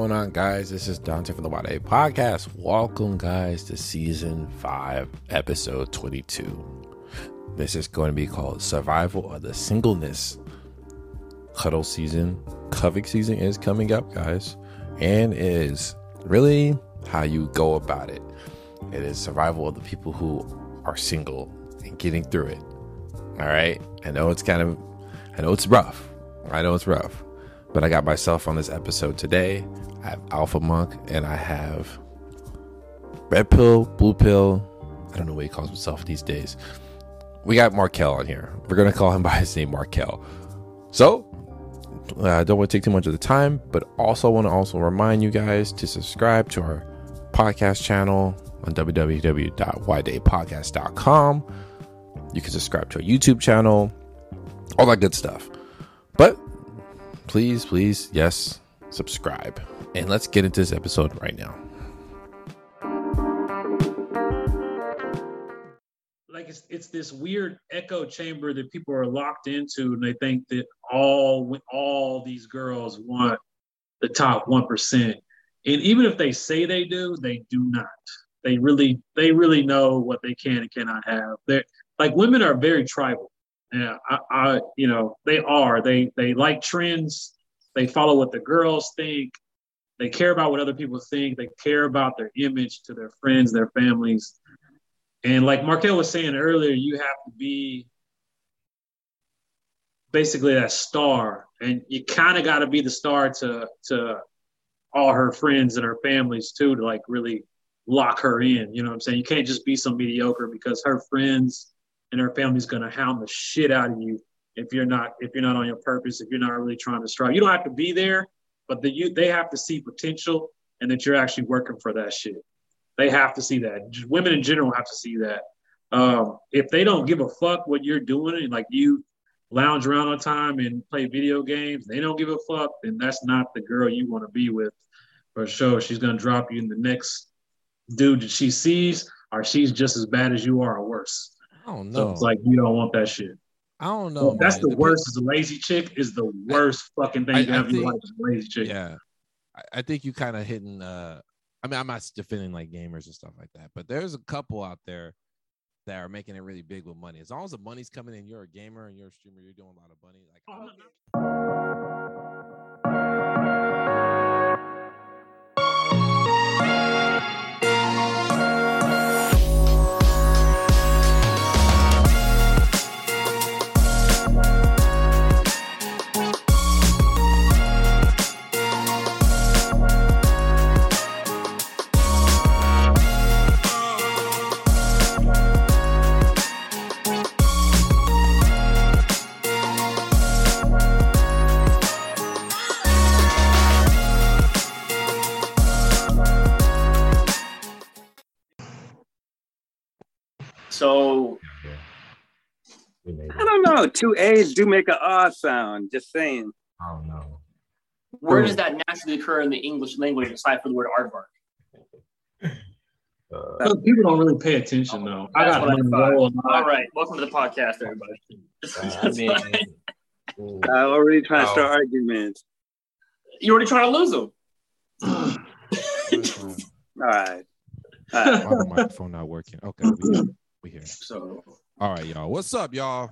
going on, guys? This is Dante from the Wide A Podcast. Welcome, guys, to season five, episode 22. This is going to be called Survival of the Singleness. Cuddle season, cuffing season is coming up, guys, and is really how you go about it. It is survival of the people who are single and getting through it. All right. I know it's kind of, I know it's rough. I know it's rough, but I got myself on this episode today. I have Alpha Monk and I have Red Pill, Blue Pill. I don't know what he calls himself these days. We got Markel on here. We're going to call him by his name, Markel. So, I uh, don't want to take too much of the time, but also want to also remind you guys to subscribe to our podcast channel on www.ydaypodcast.com. You can subscribe to our YouTube channel, all that good stuff. But please, please, yes, subscribe. And let's get into this episode right now. Like it's it's this weird echo chamber that people are locked into, and they think that all all these girls want the top one percent. And even if they say they do, they do not. They really they really know what they can and cannot have. They're like women are very tribal. Yeah, I, I you know they are. They they like trends. They follow what the girls think. They care about what other people think. They care about their image to their friends, their families. And like Markel was saying earlier, you have to be basically that star, and you kind of got to be the star to to all her friends and her families too, to like really lock her in. You know what I'm saying? You can't just be some mediocre because her friends and her family's gonna hound the shit out of you if you're not if you're not on your purpose, if you're not really trying to strive. You don't have to be there, but the you they have to see potential and that you're actually working for that shit. They have to see that. Just women in general have to see that. Um, if they don't give a fuck what you're doing and like you lounge around all time and play video games, they don't give a fuck, then that's not the girl you want to be with for sure. She's gonna drop you in the next dude that she sees, or she's just as bad as you are or worse. I don't know. So it's like you don't want that shit. I don't know. That's man. the worst. Is a lazy chick is the worst fucking thing I- you have in life. Lazy chick. Yeah, I, I think you kind of hitting. Uh, I mean, I'm not defending like gamers and stuff like that, but there's a couple out there that are making it really big with money. As long as the money's coming in, you're a gamer and you're a streamer, you're doing a lot of money. Like, Oh, know. Two A's do make an ah sound. Just saying. I don't know. where does that naturally occur in the English language aside from the word aardvark? Uh, Because People don't really pay attention though. I got one roll All right, welcome to the podcast, everybody. I That's mean, fine. ooh, already trying to Oh. start arguments. You're already trying to lose them. All right. All right. Why the microphone not working? Okay, we here. We here. So All right, y'all. What's up, y'all?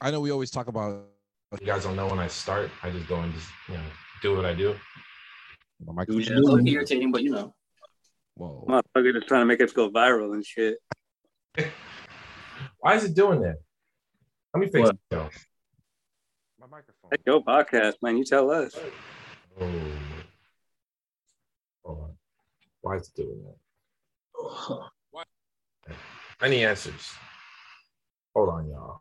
I know we always talk about you guys don't know when I start. I just go and just you know do what I do. my microphone. yeah, it's a little irritating, but you know. Whoa. Motherfucker just trying to make us go viral and shit. Why is it doing that? Let me fix What? it. though. My microphone. Hey, your podcast, man. You tell us. Oh. Hold on. Why is it doing that? Any answers? Hold on, y'all.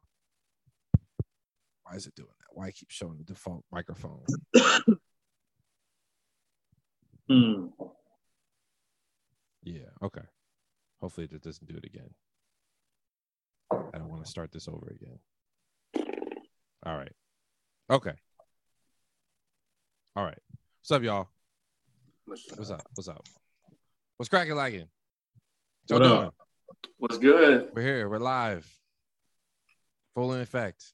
Why is it doing that? Why keep showing the default microphone? Hmm. Yeah. Okay. Hopefully it doesn't do it again. I don't want to start this over again. All right. Okay. All right. What's up, y'all? What's up? What's up? What's cracking lagging? What up? What's good? We're here. We're live. Full in effect.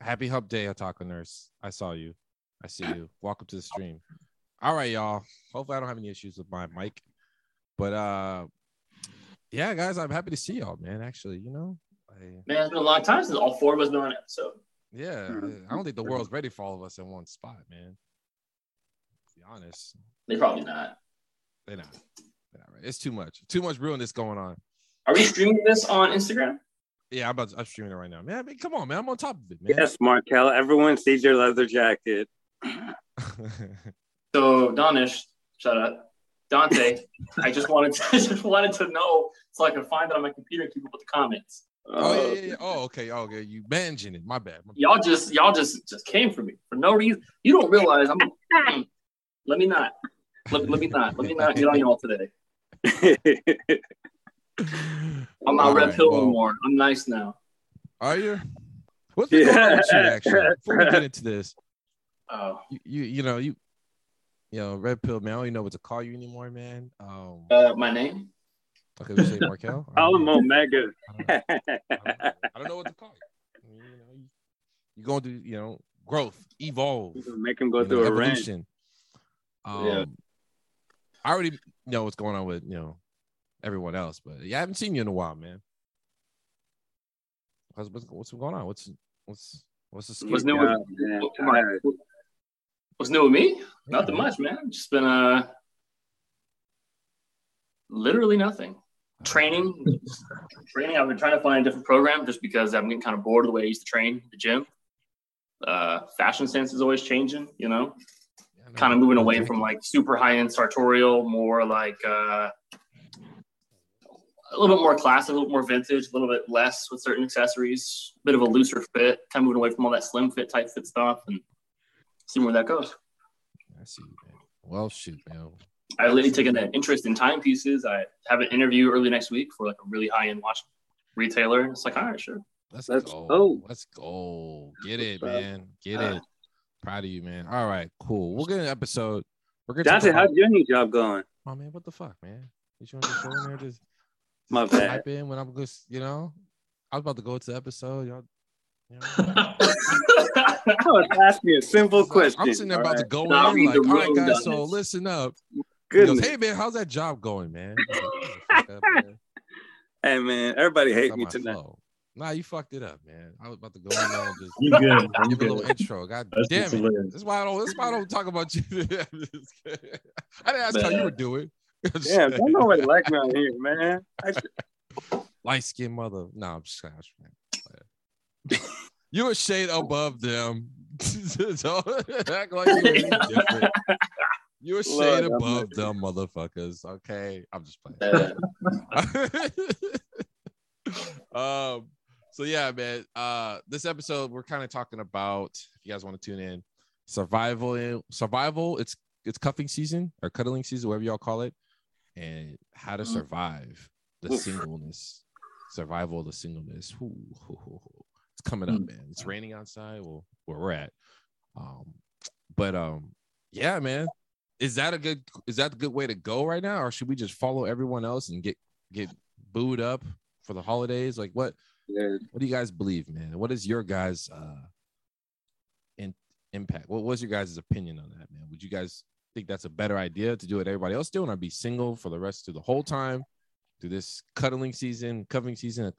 Happy Hump Day, Otaku Nurse. I saw you. I see you. Welcome to the stream. All right, y'all. Hopefully, I don't have any issues with my mic. But uh, yeah, guys, I'm happy to see y'all, man. Actually, you know, I, Man, it's been a long time since all four of us been on an episode. yeah, I don't think the world's ready for all of us in one spot, man. To be honest, They probably not. they're not. They're not right. It's too much. Too much realness going on. Are we streaming this on Instagram? Yeah, I'm about. To, I'm streaming it right now, man. I mean, come on, man. I'm on top of it, man. Yes, Markel. Everyone sees your leather jacket. So Donish, shut up. Dante, I just wanted to I just wanted to know so I can find it on my computer and keep up with the comments. oh yeah, Uh, yeah, yeah. Oh, okay. Oh, okay. You managing it. My bad. My bad. Y'all just y'all just just came for me for no reason. You don't realize I'm. Let me not. Let, let me not. Let me not get on y'all today. I'm not red right, pill well, anymore. I'm nice now. Are you? What's been going with you, actually? Before we get into this, Oh, you, you, you know, you, you know, red pill, man. I don't even know what to call you anymore, man. Um, uh, my name. okay, we say Markel. I don't I'm know. Omega. I don't, I don't know. I don't know what to call you. You know, you, you're going to, you know, growth, evolve, Make him go you know, through a evolution. Um, Yeah. I already know what's going on with you know everyone else, but yeah, I haven't seen you in a while, man. What's what's, what's going on? What's what's what's the What's scoop? new Yeah, with, man, what- what's new with me? Yeah. Nothing much, man. Just been uh, literally nothing. Training, training. I've been trying to find a different program just because I'm getting kind of bored of the way I used to train at the gym. Uh, fashion sense is always changing, you know. Yeah, no, Kind of moving away from like super high end sartorial, more like uh, a little bit more classic, a little more vintage, a little bit less with certain accessories, a bit of a looser fit. Kind of moving away from all that slim fit, tight fit stuff, and seeing where that goes. I see, man. Well, shoot, man. I literally taken an interest in timepieces. I have an interview early next week for like a really high end watch retailer. It's like, all right, sure. Let's, Let's go. go. Let's go. Get it, man. Get Uh, it. Proud of you, man. All right, cool. We'll get an episode. We're gonna talk Dante, how's your new job going? Oh man, what the fuck, man? You trying to just go in there just, My bad. type in when I'm just, you know, I was about to go to the episode, y'all. You know, I was asking a simple question. I'm sitting there about to go Nah, in, read like, all right, guys. So Douglas. listen up. He goes, hey man, how's that job going, man? I like, "Shut the fuck up, man." Hey man, everybody hate Got me my tonight. flow. Nah, you fucked it up, man. I was about to go in there and just You good? You give a little intro. God That's damn it. hilarious. That's why I don't. That's why I don't talk about you. I didn't ask how you were doing. Damn, don't nobody like me on here, man. Should- light skinned mother. No, I'm just kidding. I'm just kidding. you a shade above them. Act like you're different. You're a shade have above them motherfuckers. Okay, I'm just playing. Um. So yeah, man. Uh, this episode we're kind of talking about. If you guys want to tune in, survival. Survival. It's it's cuffing season or cuddling season, whatever y'all call it, and how to Mm. survive the singleness. Survival of the singleness. Ooh, hoo, hoo. It's coming up, Mm. man. It's raining outside. Well, where we're at. Um, but um, yeah, man. Is that a good? Is that a good way to go right now, or should we just follow everyone else and get get booed up for the holidays? Like, what Yeah, what do you guys believe, man? What is your guys' uh in, impact? What was your guys' opinion on that, man? Would you guys think that's a better idea to do what everybody else doing, or be single for the rest of the whole time, do this cuddling season, covering season, a,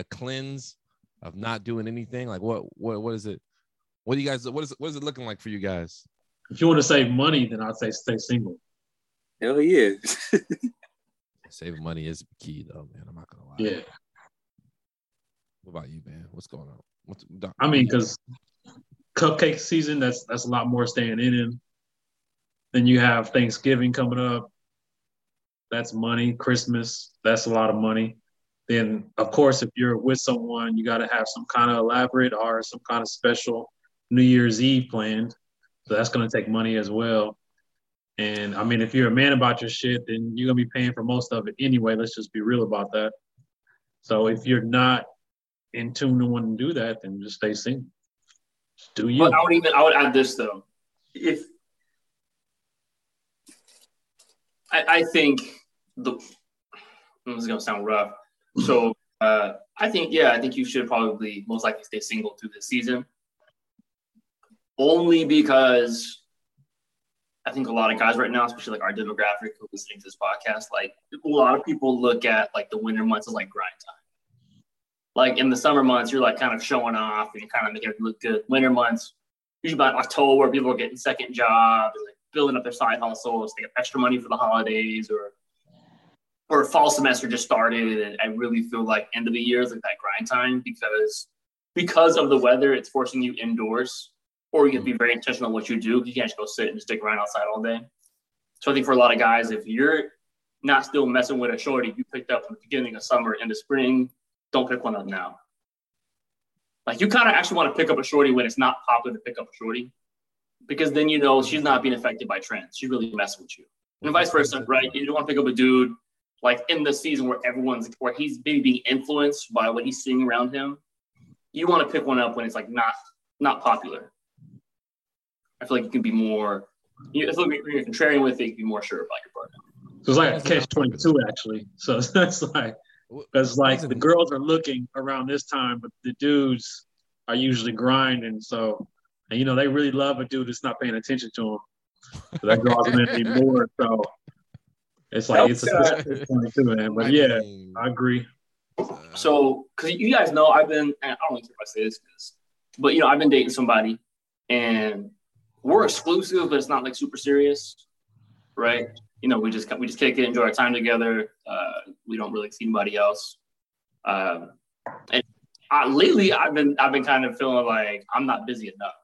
a cleanse of not doing anything? Like, what what what is it? What do you guys? What is what is it looking like for you guys? If you want to save money, then I'd say stay single. hell yeah. Saving money is key, though, man. I'm not gonna lie. Yeah, What about you, man? What's going on? What's, I mean, because cupcake season, that's that's a lot more staying in him. Then you have Thanksgiving coming up. That's money. Christmas, that's a lot of money. Then, of course, if you're with someone, you got to have some kind of elaborate or some kind of special New Year's Eve planned. So that's going to take money as well. And I mean, if you're a man about your shit, then you're going to be paying for most of it anyway. Let's just be real about that. So if you're not in tune to want to do that, then just stay single. Do you. But I would even I would add this though. If I, I think the this is gonna sound rough. So uh, I think yeah, I think you should probably most likely stay single through this season. only because I think a lot of guys right now, especially like our demographic who are listening to this podcast, like a lot of people look at like the winter months as like grind time. Like in the summer months, you're like kind of showing off and you kind of making it look good. Winter months, usually about October, people are getting second jobs, like building up their side hustles, they get extra money for the holidays, or or fall semester just started, and I really feel like end of the year is like that grind time because because of the weather, it's forcing you indoors, or you have to be very intentional what you do. You can't just go sit and just stick around outside all day. So I think for a lot of guys, if you're not still messing with a shorty you picked up in the beginning of summer in the spring, don't pick one up now. Like you kind of actually want to pick up a shorty when it's not popular to pick up a shorty, because then you know she's not being affected by trends. She's really messing with you, and vice versa, right? You don't want to pick up a dude like in the season where everyone's where he's maybe being influenced by what he's seeing around him. You want to pick one up when it's like not not popular. I feel like you can be more. You, when you're contrarian with it, you can be more sure about your partner. So it's like a catch twenty two actually. So that's like because like the girls are looking around this time, but the dudes are usually grinding. So and you know they really love a dude that's not paying attention to them. So that draws them in even more. So it's like it's a catch twenty two, man. But yeah, I agree. So, because you guys know, I've been, I don't know if I say this, but you know, I've been dating somebody and we're exclusive, but it's not like super serious, right? You know, we just we just kick it, enjoy our time together. Uh, we don't really see anybody else. Um, and I, lately, I've been I've been kind of feeling like I'm not busy enough,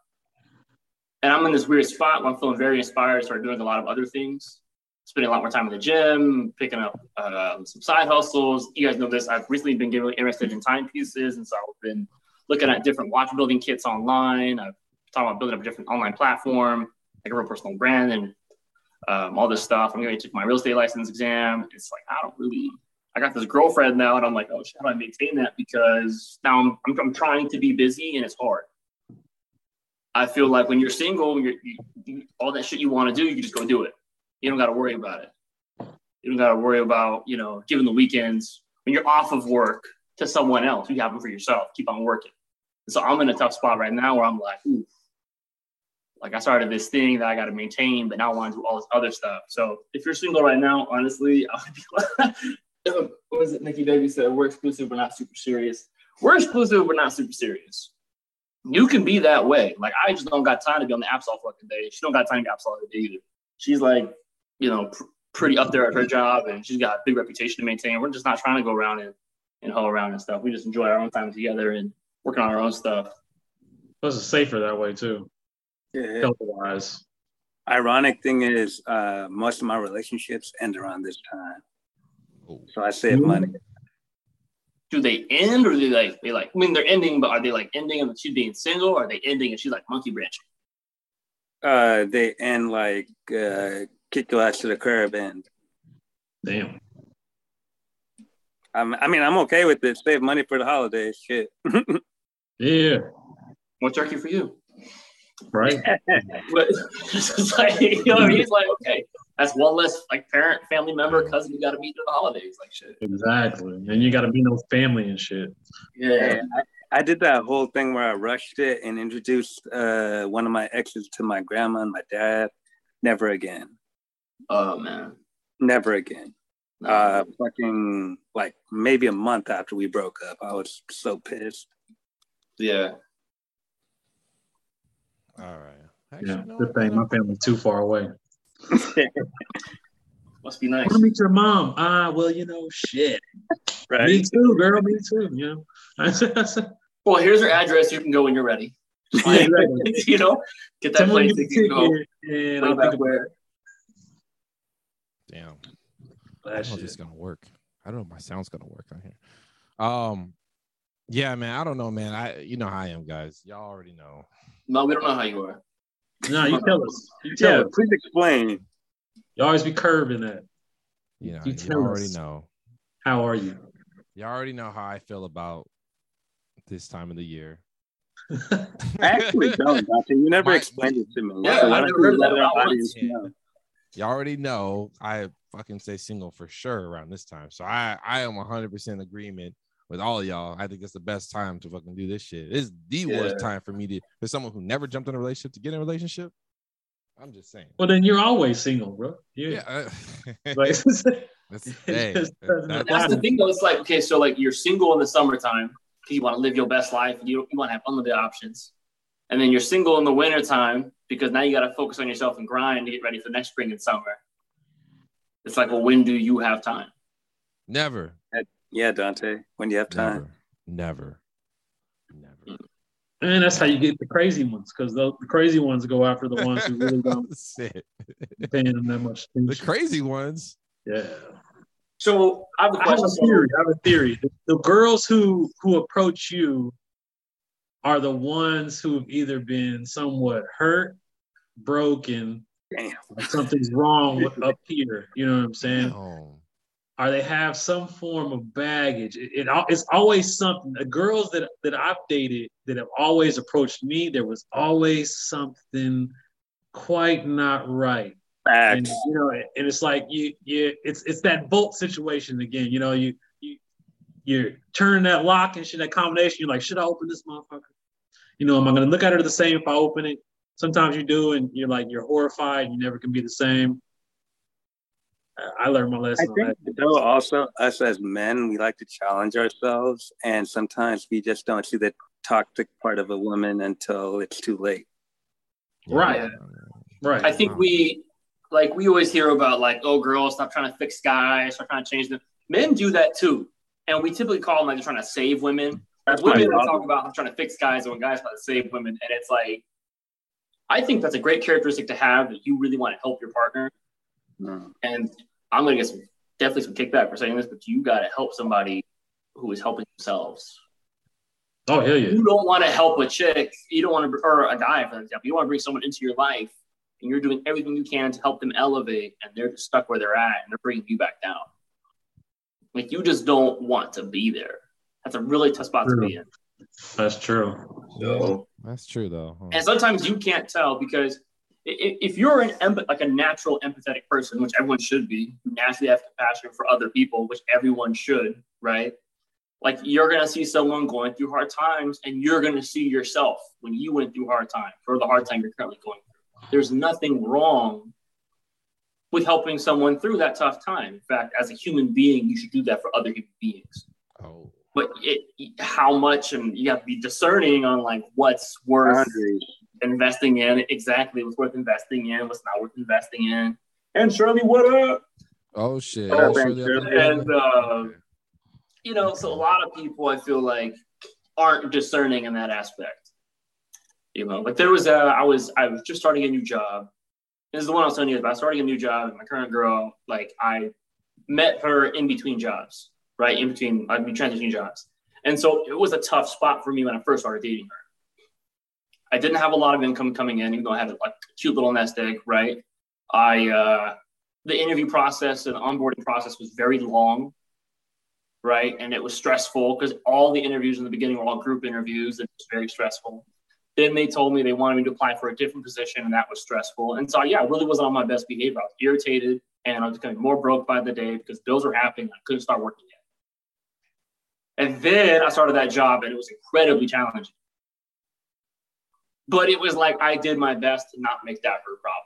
and I'm in this weird spot where I'm feeling very inspired to start doing a lot of other things spending a lot more time in the gym, picking up uh, some side hustles. You guys know this. I've recently been getting really interested in timepieces, and so I've been looking at different watch building kits online. I've talked about building up a different online platform, like a real personal brand, and um, all this stuff. I'm going to take my real estate license exam. It's like I don't really. I got this girlfriend now, and I'm like, oh how do I maintain that? Because now I'm, I'm, I'm trying to be busy, and it's hard. I feel like when you're single, you're, you, you, all that shit you want to do, you just go do it you don't got to worry about it. You don't got to worry about, you know, giving the weekends when you're off of work to someone else. You have them for yourself. Keep on working. so I'm in a tough spot right now where I'm like, ooh, like I started this thing that I got to maintain, but now I want to do all this other stuff. So if you're single right now, honestly, I would be like, what was it? Nikki Baby said, we're exclusive, but not super serious. We're exclusive, but not super serious. You can be that way. Like I just don't got time to be on the apps all fucking day. She don't got time to be apps all day either. She's like you know, pr- pretty up there at her job and she's got a big reputation to maintain. We're just not trying to go around and, and hoe around and stuff. We just enjoy our own time together and working on our own stuff. Plus, it's safer that way too. Yeah. Health wise. Ironic thing is, uh, most of my relationships end around this time. So I save money. Do they end or do they like they like I mean they're ending, but are they like ending and she's being single or are they ending and she's like monkey branching? Uh, they end like uh, kick your ass to the curb and Damn. I'm, I mean, I'm okay with it. Save money for the holidays. Shit. Yeah. More turkey for you. Right. But it's just like you know what I mean? It's like, okay, that's one less like parent, family member, cousin you gotta meet at the holidays. Like shit. Exactly. And you got to be no family and shit. Yeah. I did that whole thing where I rushed it and introduced uh, one of my exes to my grandma and my dad. Never again. Oh man. Never again. Uh, fucking like maybe a month after we broke up, I was so pissed. yeah. All right. Yeah. No, Good thing my family's too far away. Must be I nice. want to meet your mom. Ah, well, you know, shit. Right. Me too, girl. Me too. You know. Well, here's her address. You can go when you're ready. Yeah, you know, get that Tell me place. the You can go. ticket, and I'll think where. Damn. I about don't that know if it's shit. gonna work. I don't know if my sound's gonna work on here. Um, yeah, man. I don't know, man. I you know how I am, guys. Y'all already know. No, we don't know how you are. No, you tell us. You tell Yeah, us. please explain. You always be curving that. You know, You you already us. know. How are you? You already know how I feel about this time of the year. I actually don't, Dante. You never My- explained it to me. Yeah, So I never you let that our audience once. know? You already know I fucking stay single for sure around this time. So I I am 100% agreement with all of y'all. I think it's the best time to fucking do this shit. It's the worst time for me to for someone who never jumped in a relationship to get in a relationship. I'm just saying. Well, then you're always single, bro. You- Yeah. uh, Like, that's, hey, just that- doesn't that- That's the thing, though. It's like okay, so like you're single in the summertime because you want to live your best life and you you want to have unlimited options, and then you're single in the wintertime because now you got to focus on yourself and grind to get ready for next spring and summer. It's like, well, when do you have time? never, Yeah, Dante. When you have time. never, never, never. Mm. And that's how you get the crazy ones, because the, the crazy ones go after the ones who really don't That's it. pay them that much The crazy ones. Yeah. So I have a I have a theory. I have a theory. The, the girls who who approach you are the ones who've either been somewhat hurt, broken, Damn. something's wrong up here. You know what I'm saying? Oh, Or they have some form of baggage. It, it it's always something. The girls that that I've dated that have always approached me, there was always something quite not right and you know, and it's like you, you, it's it's that bolt situation again. You know, you you you're turning that lock and shit, that combination. You're like, should I open this motherfucker? You know, am I gonna look at her the same if I open it? Sometimes you do, and you're like, you're horrified. You never can be the same. I- I learned my I lesson on think that. though also us as men, we like to challenge ourselves, and sometimes we just don't see the toxic part of a woman until it's too late. Right. Right. I think we like we always hear about like, oh, girls, stop trying to fix guys, stop trying to change them. Men do that too, and we typically call them like they're trying to save women. That's women my they problem. talk about trying to fix guys, and when guys try to save women, and it's like, I think that's a great characteristic to have that you really want to help your partner. Mm. And I'm gonna get some definitely some kickback for saying this, but you got to help somebody who is helping themselves. Oh hell yeah. You don't want to help a chick, you don't want to, or a guy for example, you want to bring someone into your life, and you're doing everything you can to help them elevate, and they're just stuck where they're at, and they're bringing you back down. Like you just don't want to be there. That's a really tough spot to be in. That's true. So, That's true though. huh? and sometimes you can't tell because i- i- if you're an empath, like a natural empathetic person, which everyone should be, you naturally have compassion for other people, which everyone should, right? Like you're gonna see someone going through hard times, and you're gonna see yourself when you went through hard times or the hard time you're currently going through. There's nothing wrong with helping someone through that tough time. In fact, as a human being, you should do that for other human beings Oh, but it, how much and you have to be discerning on like what's worth Boundaries. Investing in exactly. What's worth investing in what's not worth investing in. And shirley what up? Oh shit. Oh, Oh, thank Shirley, you. And, uh, you know so a lot of people i feel like aren't discerning in that aspect you know. Like there was a i was i was just starting a new job. This is the one i was telling you about starting a new job and my current girl. Like i met her in between jobs right? In between i'd be transitioning jobs. And so it was a tough spot for me when i first started dating her i didn't have a lot of income coming in even though i had like a cute little nest egg right i uh the interview process and onboarding process was very long right? And it was stressful because all the interviews in the beginning were all group interviews, and it was very stressful. Then they told me they wanted me to apply for a different position, and that was stressful. And so, yeah, I really wasn't on my best behavior. I was irritated, and I was becoming more broke by the day because bills were happening. I couldn't start working yet. And then I started that job, and it was incredibly challenging. But it was like I did my best to not make that her problem.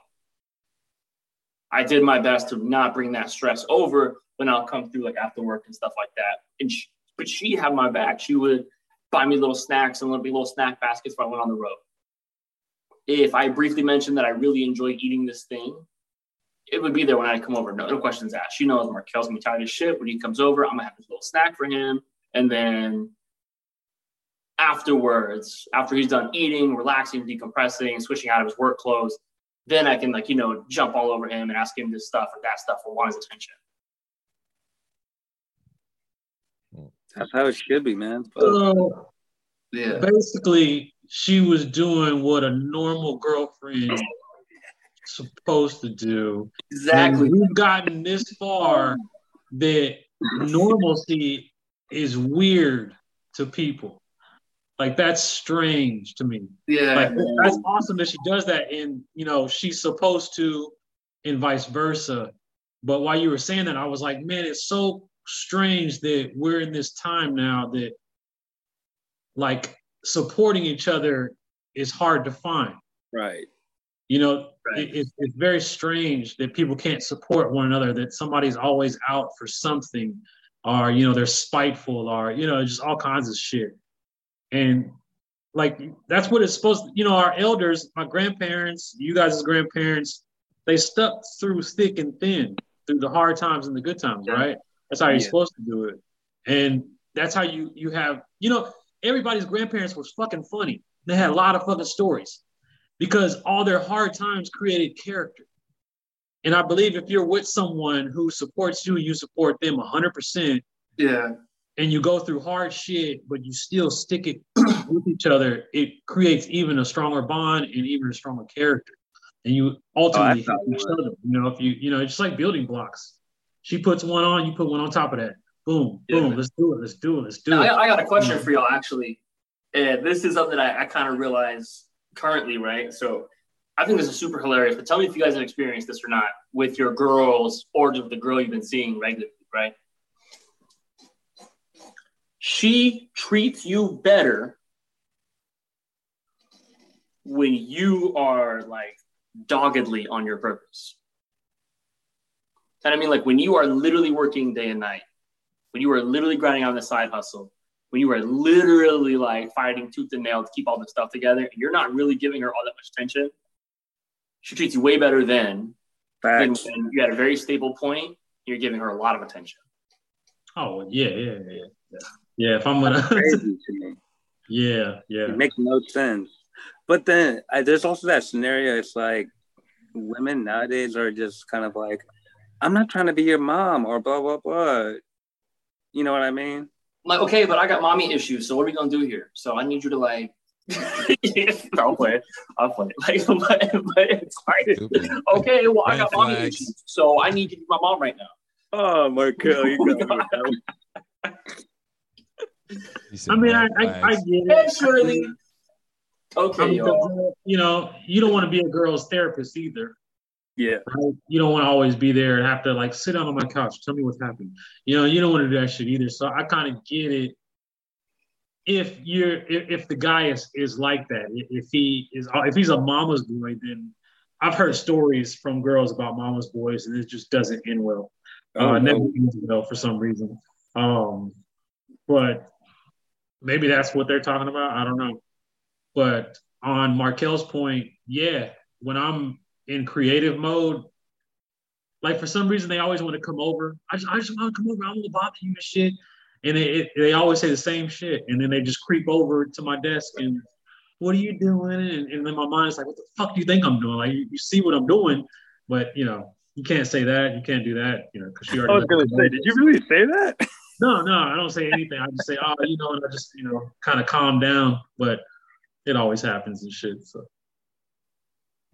I did my best to not bring that stress over when I'll come through like after work and stuff like that. And she, but she had my back. She would buy me little snacks and little little snack baskets when I went on the road. If I briefly mentioned that I really enjoy eating this thing, it would be there when I come over. No, no questions asked. She knows Markel's gonna be tired as shit when he comes over. I'm gonna have this little snack for him, and then afterwards, after he's done eating, relaxing, decompressing, switching out of his work clothes, then I can like you know jump all over him and ask him this stuff or that stuff or want his attention. That's how it should be, man. So Yeah. basically, she was doing what a normal girlfriend supposed to do. Exactly. And we've gotten this far that normalcy is weird to people. Like that's strange to me. Yeah. Like that's awesome that she does that, and you know she's supposed to, and vice versa. But while you were saying that, I was like, man, it's so strange that we're in this time now that like supporting each other is hard to find. Right. You know, Right. it, it's, it's very strange that people can't support one another, that somebody's always out for something, or, you know, they're spiteful, or, you know, just all kinds of shit. And like, that's what it's supposed to, you know, our elders, my grandparents, you guys as grandparents, they stuck through thick and thin, through the hard times and the good times, Yeah. right? That's how you're Yeah. supposed to do it. And that's how you you have, you know, everybody's grandparents was fucking funny. They had a lot of fucking stories because all their hard times created character. And I believe if you're with someone who supports you, you support them 100%, Yeah. And you go through hard shit, but you still stick it with each other, it creates even a stronger bond and even a stronger character. And you ultimately thought help each other. You know, if you, you know, it's just like building blocks. She puts one on, you put one on top of that. Boom, Yeah. boom, let's do it, let's do it, let's do Now, it. I, I got a question for y'all actually. And this is something I, I kind of realize currently, right? So I think this is super hilarious. But tell me if you guys have experienced this or not with your girls or the girl you've been seeing regularly, right? She treats you better when you are like doggedly on your purpose. And I mean, like when you are literally working day and night, when you are literally grinding on the side hustle, when you are literally like fighting tooth and nail to keep all this stuff together, and you're not really giving her all that much attention, she treats you way better then than Facts. when you at a very stable point, you're giving her a lot of attention. Oh yeah, yeah, yeah, yeah. Yeah, if I'm gonna Crazy to me. Yeah, yeah. It makes no sense. But then I, there's also that scenario. It's like women nowadays are just kind of like, I'm not trying to be your mom or blah blah blah. You know what I mean? I'm like, okay, but I got mommy issues, so what are we gonna do here? So I need you to like I'll play. I'll play. Like, but, but it's like, okay, well, I got mommy issues, so I need to be my mom right now. Oh, Markel, you got me with that one. You said I mean, I, I, I get Hey, it. Shirley. I Okay, mean, y'all. you know, you don't want to be a girl's therapist either. Yeah, Right? You don't want to always be there and have to like sit down on my couch, tell me what's happened. You know, you don't want to do that shit either. So I kind of get it. If you're, if, if the guy is is like that, if, if he is, if he's a mama's boy, then I've heard stories from girls about mama's boys, and it just doesn't end well. Oh, uh, never ends well for some reason. Um, but maybe that's what they're talking about. I don't know. But on Markel's point, yeah, when I'm in creative mode, like for some reason they always want to come over. I just, I just want to come over. I want to bother you and shit. And it, it, they always say the same shit. And then they just creep over to my desk and what are you doing? And, and then my mind's like, what the fuck do you think I'm doing? Like you, you see what I'm doing, but you know, you can't say that. You can't do that, you know, because she already. I was gonna say, did you really say that? No, no, I don't say anything. I just say, oh, you know, and I just, you know, kind of calm down. But it always happens and shit. So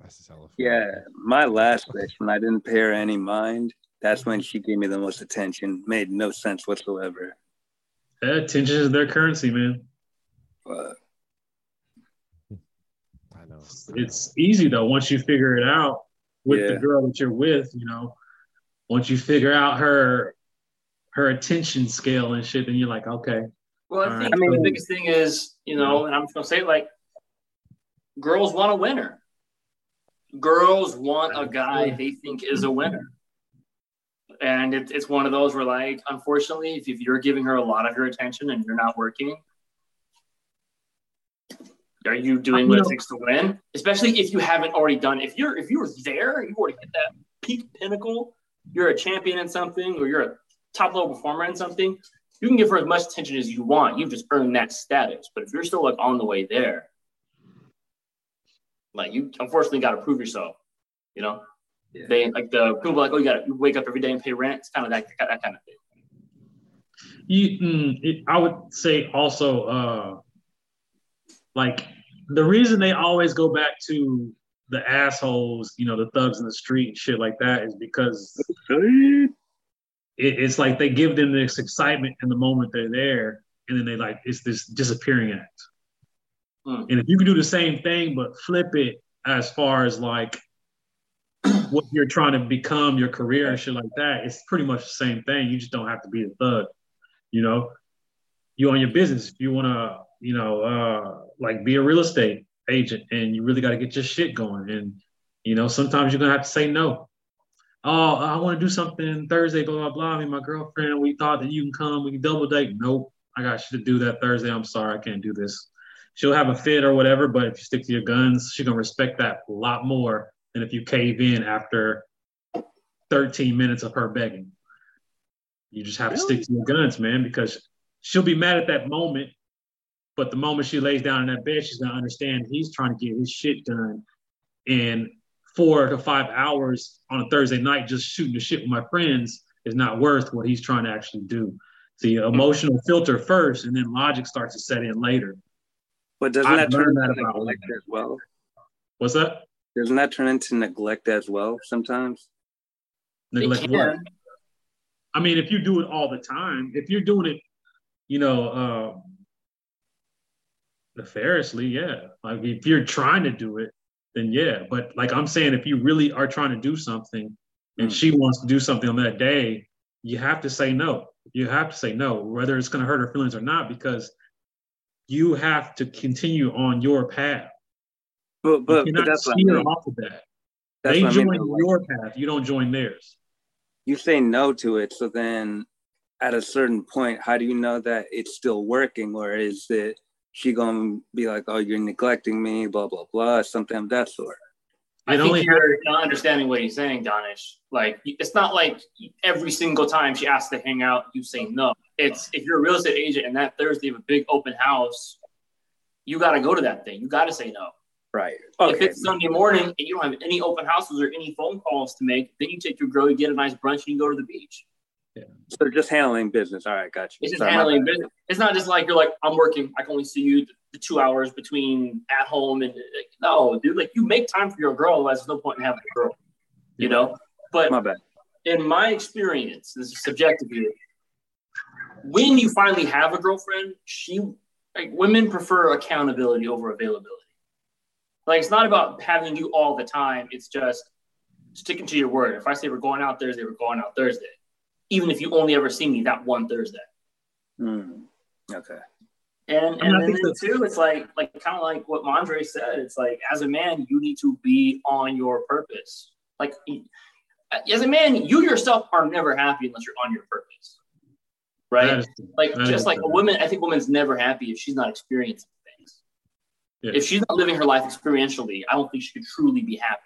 That's just hella. Yeah, my last bitch, when I didn't pay her any mind, that's when she gave me the most attention. Made no sense whatsoever. yeah, attention is their currency, man. But I know. It's easy though once you figure it out with the girl that you're with. You know, once you figure out her her attention scale and shit, then you're like, okay, Well, I think right. the biggest thing is, you know, and I'm just gonna say it like, girls want a winner. Girls want a guy they think is a winner. And it, it's one of those where, like, unfortunately, if, if you're giving her a lot of your attention and you're not working, are you doing what it takes to win? Especially if you haven't already done. If you're if you're there, you've already hit that peak pinnacle. You're a champion in something, or you're a top level performer in something you can give her as much attention as you want. You've just earned that status. But if you're still like on the way there, like you unfortunately got to prove yourself. You know, Yeah. they like the people like, oh, you got to wake up every day and pay rent. It's kind of that, that kind of thing. you, mm, it, I would say also, uh, like the reason they always go back to the assholes, you know, the thugs in the street and shit like that, is because it, it's like they give them this excitement in the moment they're there, and then they like it's this disappearing act. Hmm. And if you can do the same thing but flip it as far as like what you're trying to become, your career and shit like that, it's pretty much the same thing. You just don't have to be a thug. You know, you own your business. If you want to, you know, uh, like be a real estate agent, and you really got to get your shit going. And you know, sometimes you're gonna have to say no. Oh, I want to do something Thursday, blah blah blah. I mean, my girlfriend, we thought that you can come, we can double date. Nope, I got shit to do that Thursday. I'm sorry, I can't do this. She'll have a fit or whatever, but if you stick to your guns, she's gonna respect that a lot more than if you cave in after 13 minutes of her begging. You just have to stick to your guns, man, because she'll be mad at that moment. But the moment she lays down in that bed, she's gonna understand he's trying to get his shit done. And four to five hours on a Thursday night just shooting the shit with my friends is not worth what he's trying to actually do. The emotional filter first, and then logic starts to set in later. But doesn't I've that turn learned into that about neglect women. as well? What's that? Doesn't that turn into neglect as well sometimes? Neglect what? I mean, if you do it all the time, if you're doing it, you know, uh, nefariously, yeah. Like if you're trying to do it, then yeah. But like I'm saying, if you really are trying to do something and Mm. she wants to do something on that day, you have to say no. You have to say no, whether it's going to hurt her feelings or not, because you have to continue on your path. But but, you but that's what I mean. off of that. That's they what I join mean. your path. You don't join theirs. you say no to it, so then at a certain point, how do you know that it's still working, or is it she gonna be like, "Oh, you're neglecting me," blah blah blah, something of that sort? I It think only you're not understanding what he's saying, Donish. Like, it's not like every single time she asks to hang out, you say no. It's if you're a real estate agent and that Thursday of a big open house, you got to go to that thing. You got to say no. Right. If it's Sunday morning and you don't have any open houses or any phone calls to make, then you take your girl, you get a nice brunch, and you go to the beach. So just handling business. All right, got you. It's just Sorry, handling business. It's not just like you're like, I'm working. I can only see you the two hours between at home and like, no, dude. Like you make time for your girl, otherwise there's no point in having a girl. You know. But My bad. in my experience, this is subjective here. When you finally have a girlfriend, she like women prefer accountability over availability. Like it's not about having you all the time. It's just sticking to your word. If I say we're going out Thursday, we're going out Thursday. Even if you only ever see me that one Thursday. Hmm. Okay. And I and think then that's- too, it's like like kind of like what Mondre said. It's like as a man, you need to be on your purpose. Like as a man, you yourself are never happy unless you're on your purpose, right? That is- like just is like a woman, I think woman's never happy if she's not experiencing things. Yeah. If she's not living her life experientially, I don't think she could truly be happy,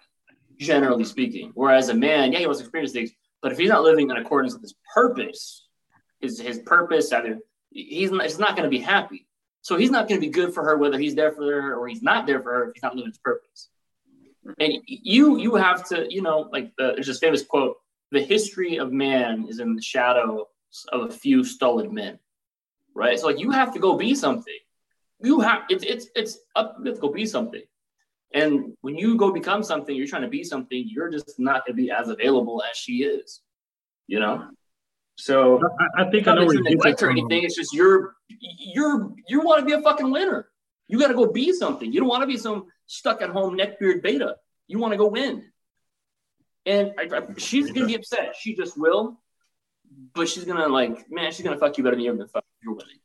generally speaking. Whereas a man, yeah, he wants to experience things, but if he's not living in accordance with his purpose, his his purpose, either he's not, he's not going to be happy. So he's not going to be good for her, whether he's there for her or he's not there for her if he's not living his purpose. And you you have to, you know, like the, there's this famous quote: "The history of man is in the shadow of a few stolid men." Right. So like you have to go be something. You have it's it's it's up you have to go be something. And when you go become something, you're trying to be something. You're just not going to be as available as she is. You know. So I, I think I know not where you get that or from. anything. It's just you're you're you want to be a fucking winner. You got to go be something. You don't want to be some stuck at home neckbeard beta. You want to go win. And I, I, she's gonna be upset. She just will. But she's gonna like, man, she's gonna fuck you better than you're gonna fuck. You're winning.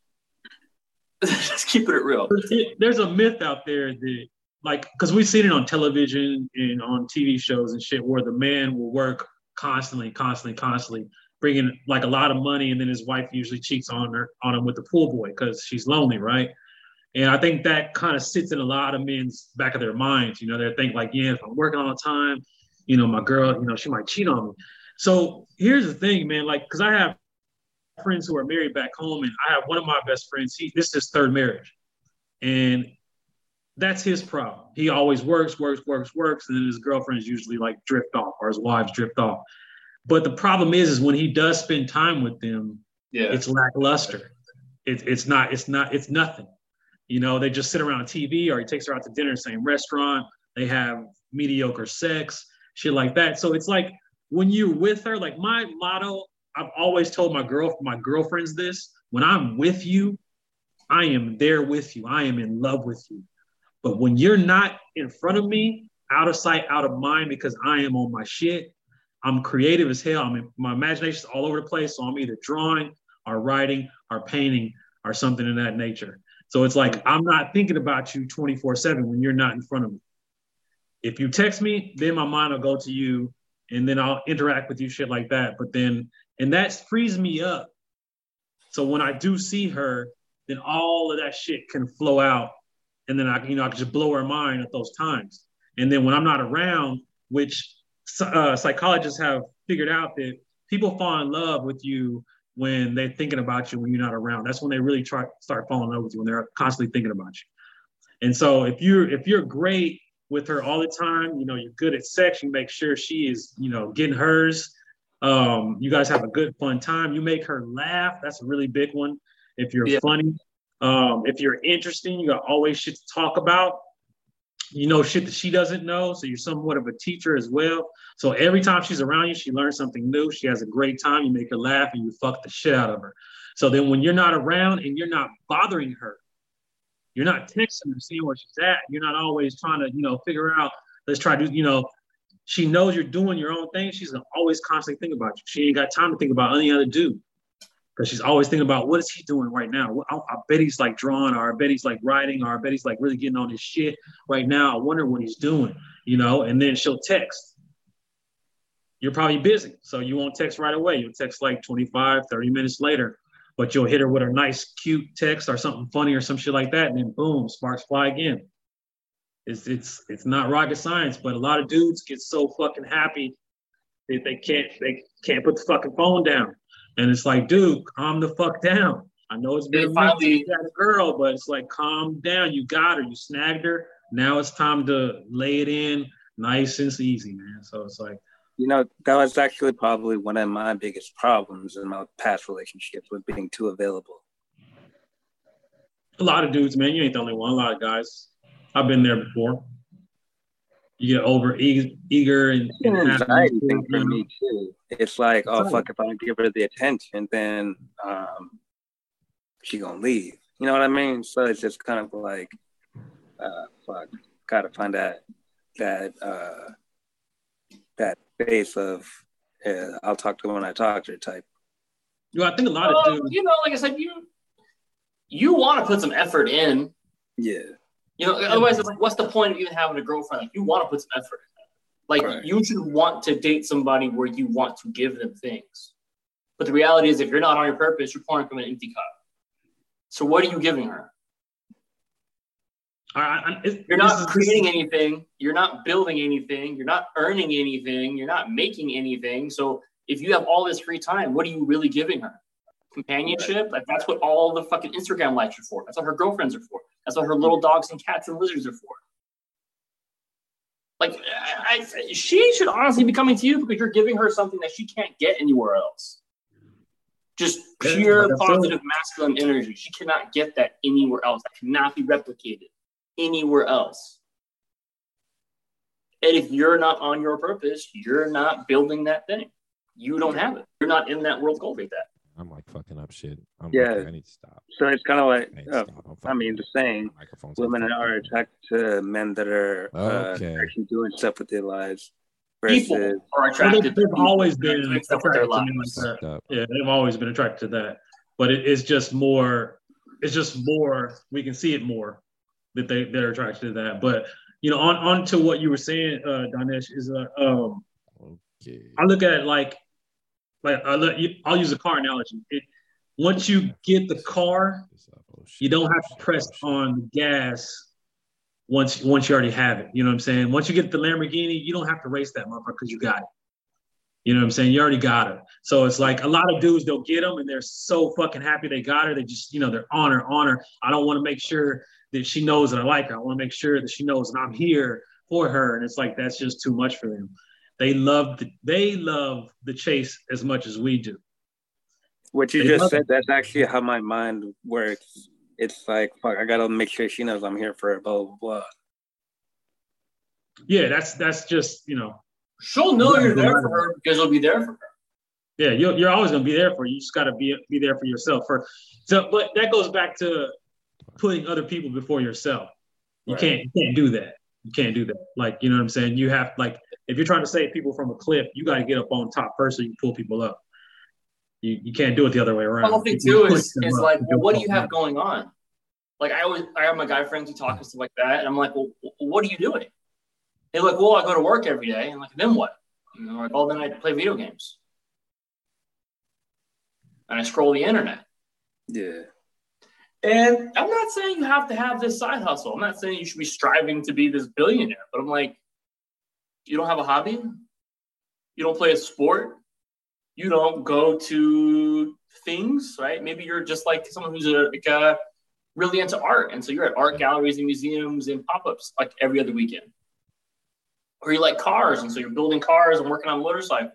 just keeping it real. There's a myth out there that like because we've seen it on television and on TV shows and shit where the man will work constantly, constantly, constantly, bringing like a lot of money, and then his wife usually cheats on her on him with the pool boy because she's lonely, right? And I think that kind of sits in a lot of men's back of their minds. You know, they think like, yeah, if I'm working all the time, you know, my girl, you know, she might cheat on me. So here's the thing, man. Like, because I have friends who are married back home, and I have one of my best friends. He this is third marriage, and that's his problem. He always works, works, works, works, and then his girlfriends usually like drift off, or his wives drift off. But the problem is, is when he does spend time with them, Yeah. it's lackluster. It, it's not. It's not. It's nothing. You know, they just sit around TV, or he takes her out to dinner, same restaurant. They have mediocre sex, shit like that. So it's like when you're with her, like my motto, I've always told my girl, my girlfriends this: when I'm with you, I am there with you. I am in love with you. But when you're not in front of me, out of sight, out of mind because I am on my shit. I'm creative as hell. I mean, my imagination's all over the place. So I'm either drawing or writing or painting or something in that nature. So it's like I'm not thinking about you 24 7 when you're not in front of me. If you text me, then my mind will go to you and then I'll interact with you, shit like that. But then, and that frees me up. So when I do see her, then all of that shit can flow out. And then I, you know, I can just blow her mind at those times. And then when I'm not around, which uh, psychologists have figured out that people fall in love with you when they're thinking about you when you're not around. That's when they really try start falling in love with you when they're constantly thinking about you. And so if you're if you're great with her all the time, you know, you're good at sex, you make sure she is, you know, getting hers. Um, you guys have a good fun time. You make her laugh. That's a really big one. If you're yeah. funny, um, if you're interesting, you got always shit to talk about you know shit that she doesn't know. So you're somewhat of a teacher as well. So every time she's around you, she learns something new. She has a great time. You make her laugh and you fuck the shit out of her. So then when you're not around and you're not bothering her, you're not texting her, seeing where she's at. You're not always trying to, you know, figure out, let's try to, you know, she knows you're doing your own thing. She's always constantly thinking about you. She ain't got time to think about any other dude because she's always thinking about what is he doing right now. I, I, bet he's like drawing, or I bet he's like writing, or I bet he's like really getting on his shit right now. I wonder what he's doing, you know. And then she'll text. You're probably busy, so you won't text right away. You'll text like 25, 30 minutes later, but you'll hit her with a nice, cute text or something funny or some shit like that, and then boom, sparks fly again. It's it's it's not rocket science, but a lot of dudes get so fucking happy that they can't they can't put the fucking phone down and it's like, dude, calm the fuck down. I know it's been finally got a girl, but it's like, calm down. You got her. You snagged her. Now it's time to lay it in nice and easy, man. So it's like, you know, that was actually probably one of my biggest problems in my past relationships with being too available. A lot of dudes, man. You ain't the only one. A lot of guys. I've been there before you get over eager and, and anxiety thing for me too. It's like, oh fuck, if I don't give her the attention, then um, she gonna leave. You know what I mean? So it's just kind of like, uh, fuck, gotta find that that uh, that face of uh, I'll talk to her when I talk to her type. You know, I think a lot of dudes, you know, like I said, you you want to put some effort in. Yeah. You know, otherwise, it's like, what's the point of even having a girlfriend? Like, you want to put some effort in Like, right. you should want to date somebody where you want to give them things. But the reality is, if you're not on your purpose, you're pouring from an empty cup. So, what are you giving her? You're not creating anything. You're not building anything. You're not earning anything. You're not making anything. So, if you have all this free time, what are you really giving her? Companionship? Like, that's what all the fucking Instagram likes are for. That's what her girlfriends are for. That's what her little dogs and cats and lizards are for. Like, I, I, she should honestly be coming to you because you're giving her something that she can't get anywhere else. Just pure yeah, positive masculine energy. She cannot get that anywhere else. That cannot be replicated anywhere else. And if you're not on your purpose, you're not building that thing. You don't have it. You're not in that world cultivate that. I'm like fucking up shit. I'm yeah, like, I need to stop. So it's kind of like, I, uh, I mean, the saying, women are attracted to men that are uh, okay. uh, actually doing stuff with their lives. Versus, people are attracted. They've always been attracted to their lives. That. Yeah, they've always been attracted to that. But it is just more. It's just more. We can see it more that they they're attracted to that. But you know, on on to what you were saying, uh, Danesh is uh, um. Okay. I look at it like like I'll use a car analogy. It, once you get the car, you don't have to press on the gas once once you already have it. You know what I'm saying? Once you get the Lamborghini, you don't have to race that motherfucker because you got it. You know what I'm saying? You already got her. So it's like a lot of dudes, they'll get them and they're so fucking happy they got her. They just, you know, they're on her, on her. I don't want to make sure that she knows that I like her. I want to make sure that she knows that I'm here for her. And it's like, that's just too much for them. They love the, they love the chase as much as we do. What you they just said, it. that's actually how my mind works. It's like, fuck, I gotta make sure she knows I'm here for her, blah blah blah. Yeah, that's that's just you know. She'll know you're there for her because you'll be there for her. Yeah, you're, you're always gonna be there for her. You just gotta be be there for yourself. For so, but that goes back to putting other people before yourself. You right. can't you can't do that. You can't do that. Like, you know what I'm saying? You have like if you're trying to save people from a cliff, you got to get up on top first so you pull people up. You, you can't do it the other way around. The thing too is, is like, well, what do you have going on? Like I always, I have my guy friends who talk and stuff like that, and I'm like, well, what are you doing? They're like, well, I go to work every day, and like, then what? You know, like, oh, then I play video games, and I scroll the internet. Yeah. And I'm not saying you have to have this side hustle. I'm not saying you should be striving to be this billionaire, but I'm like, you don't have a hobby, you don't play a sport, you don't go to things, right? Maybe you're just like someone who's a, like a, really into art, and so you're at art mm-hmm. galleries and museums and pop-ups like every other weekend. Or you like cars, and so you're building cars and working on motorcycles.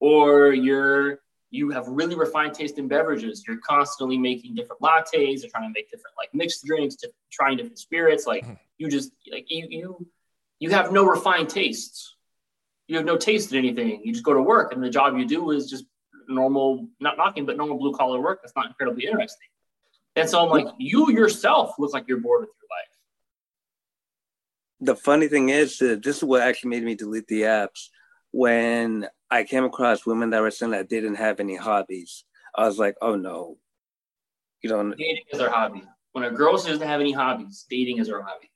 Or you're you have really refined taste in beverages. You're constantly making different lattes. You're trying to make different like mixed drinks, different, trying different spirits. Like mm-hmm. you just like you you you have no refined tastes. You have no taste in anything. You just go to work, and the job you do is just normal, not knocking, but normal blue collar work. That's not incredibly interesting. And so I'm like, you yourself look like you're bored with your life. The funny thing is, that this is what actually made me delete the apps. When I came across women that were saying that they didn't have any hobbies, I was like, oh no, you don't. Dating is her hobby. When a girl doesn't have any hobbies, dating is her hobby.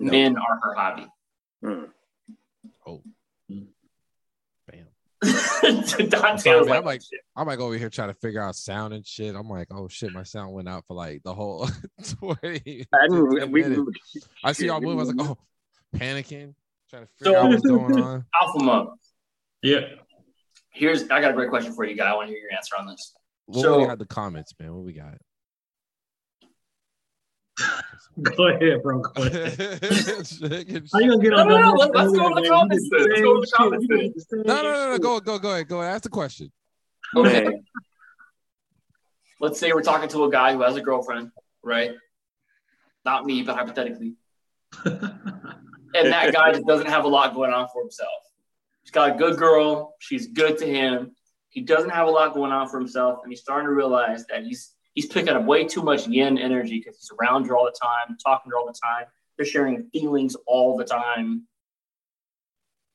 No. Men are her hobby. Mm. Oh. Bam. Dante was like, I'm like, I'm like over here trying to figure out sound and shit. I'm like, oh shit, my sound went out for like the whole 20. I, we, I see y'all move. I was like, oh, panicking, trying to figure so, out what's going on. Alpha Mom. Yeah. Here's I got a great question for you, guy. I want to hear your answer on this. What so, we got the comments, man? What we got? Go ahead, bro. Go ahead. How you gonna get on? No, no, no. Let's, let's go to the comments. Let's go to the comments. No, no, no, no. Go, go, go ahead. Go ahead. Ask the question. Okay. let's say we're talking to a guy who has a girlfriend, right? Not me, but hypothetically. And that guy just doesn't have a lot going on for himself. He's got a good girl. She's good to him. He doesn't have a lot going on for himself, and he's starting to realize that he's he's picking up way too much yin energy because he's around her all the time, talking to her all the time. They're sharing feelings all the time.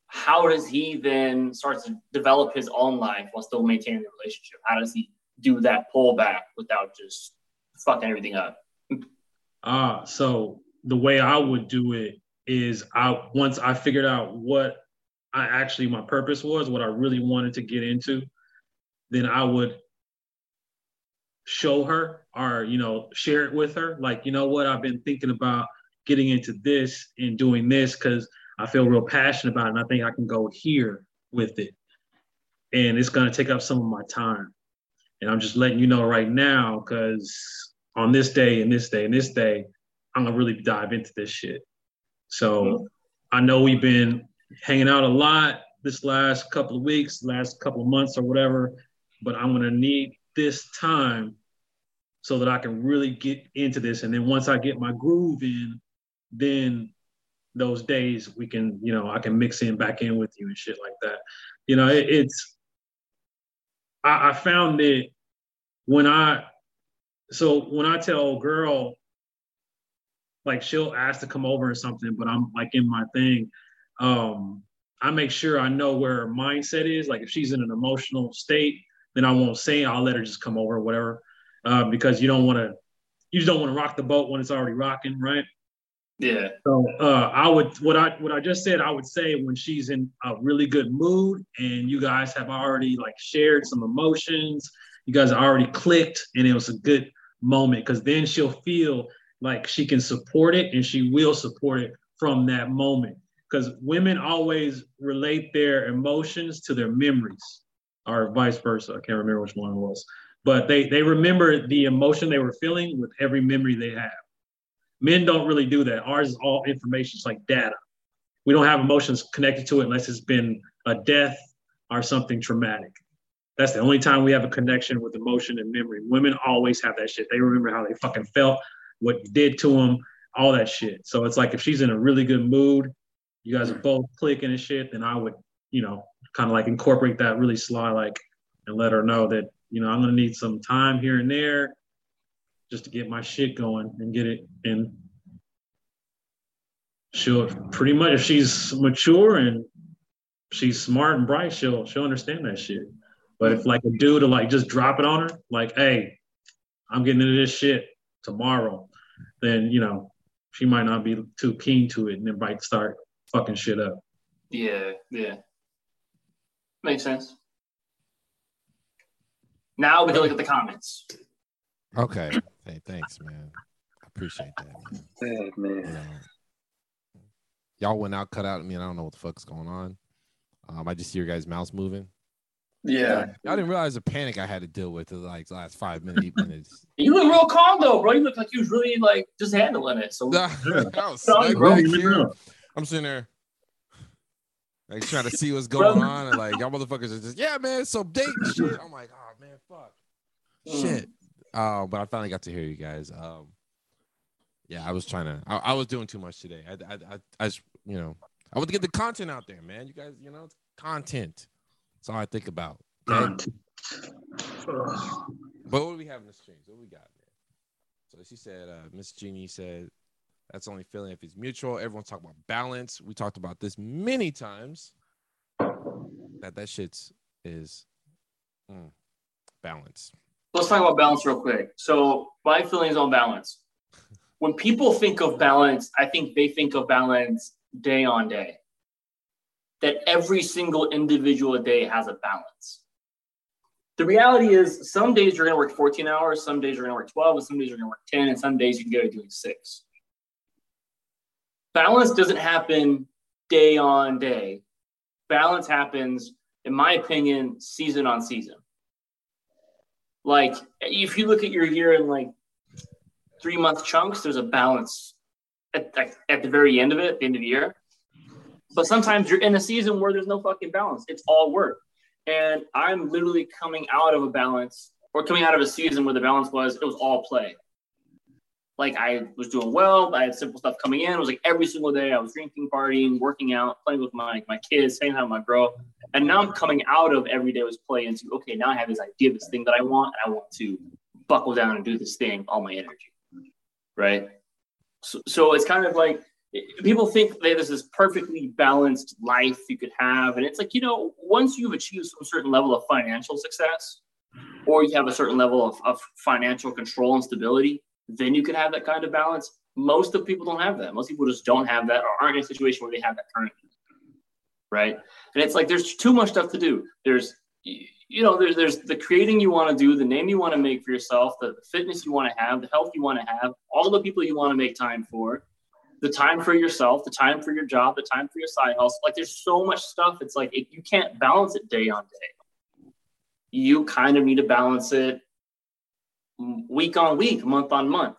How does he then start to develop his own life while still maintaining the relationship? How does he do that pullback without just fucking everything up? Ah, uh, so the way I would do it is I once I figured out what I actually my purpose was, what I really wanted to get into, then I would show her or you know share it with her. Like you know what? I've been thinking about getting into this and doing this because i feel real passionate about it and i think i can go here with it. And it's going to take up some of my time. And i'm just letting you know right now because on this day and this day and this day i'm going to really dive into this shit so mm-hmm. i know we've been hanging out a lot this last couple of weeks last couple of months or whatever but i'm to need this time so that I can really get into this. And then once I get my groove in, then those days we can, you know, I can mix in back in with you and shit like that. You know, it, it's, I, I found that when I, so when I tell a girl, like she'll ask to come over or something, but I'm like in my thing. Um, I make sure I know where her mindset is. Like if she's in an emotional state, then I won't say I'll let her just come over or whatever, uh, because you don't want to, you just don't want to rock the boat when it's already rocking, right? Yeah. So uh, I would what I what I just said I would say when she's in a really good mood and you guys have already like shared some emotions, you guys already clicked and it was a good moment because then she'll feel like she can support it and she will support it from that moment because women always relate their emotions to their memories or vice versa. I can't remember which one it was, but they they remember the emotion they were feeling with every memory they have. Men don't really do that. Ours is all information. It's like data. We don't have emotions connected to it unless it's been a death or something traumatic. That's the only time we have a connection with emotion and memory. Women always have that shit. They remember how they fucking felt, what you did to them, all that shit. So it's like if she's in a really good mood, you guys are both clicking and shit, then I would, you know, kind of like incorporate that really sly, like, and let her know that, you know, I'm to need some time here and there just to get my shit going and get it in. she'll pretty much if she's mature and she's smart and bright, she'll she'll understand that shit. But if like a dude to like just drop it on her, like, hey, I'm getting into this shit tomorrow, then you know she might not be too keen to it, and then might start fucking shit up. Yeah, yeah. Makes sense. Now we can look at the comments. Okay. Hey, thanks, man. I appreciate that. Man. You man. know, y'all went out, cut out. I mean, I don't know what the fuck's going on. Um, I just see your guys' mouths moving. Yeah. I didn't realize the panic I had to deal with the like last five minutes. minutes. You look real calm though, bro. You look like you was really like just handling it. So I was Sorry, stuck bro. back here. I'm sitting there, like trying to see what's going on, and like y'all motherfuckers are just, yeah, man, so date shit. I'm like, oh man, fuck, Mm. shit. Uh, but I finally got to hear you guys. Um, yeah, I was trying to, I, I was doing too much today. I, I, I, I just, you know, I want to get the content out there, man. You guys, you know, it's content. That's all I think about. Okay. But what do we have in the streams? What we got, man? So she said, uh, Miss Jeannie said, that's only feeling if it's mutual. Everyone's talking about balance. We talked about this many times. That that shit's is mm, balance. let's talk about balance real quick. So my feelings on balance. When people think of balance, I think they think of balance day on day. That every single individual day has a balance. The reality is, some days you're going to work 14 hours, some days you're going to work 12, and some days you're going to work 10, and some days you can get to doing six. Balance doesn't happen day on day. Balance happens, in my opinion, season on season. Like, if you look at your year in like three month chunks, there's a balance at, at, at the very end of it, the end of the year. But sometimes you're in a season where there's no fucking balance. It's all work. And I'm literally coming out of a balance or coming out of a season where the balance was it was all play. Like I was doing well, I had simple stuff coming in. It was like every single day I was drinking, partying, working out, playing with my my kids, hanging out with my girl. And now I'm coming out of every day was play into okay, now I have this idea, this thing that I want, and I want to buckle down and do this thing, all my energy. Right. So, so it's kind of like people think that there's this perfectly balanced life you could have. And it's like, you know, once you've achieved some certain level of financial success, or you have a certain level of, of financial control and stability, then you can have that kind of balance. Most of people don't have that. Most people just don't have that or aren't in a situation where they have that currently. Right. And it's like there's too much stuff to do. There's you know, there's there's the creating you want to do, the name you want to make for yourself, the, the fitness you want to have, the health you want to have, all the people you want to make time for, the time for yourself, the time for your job, the time for your side hustle. Like there's so much stuff. It's like it, you can't balance it day on day. You kind of need to balance it week on week, month on month.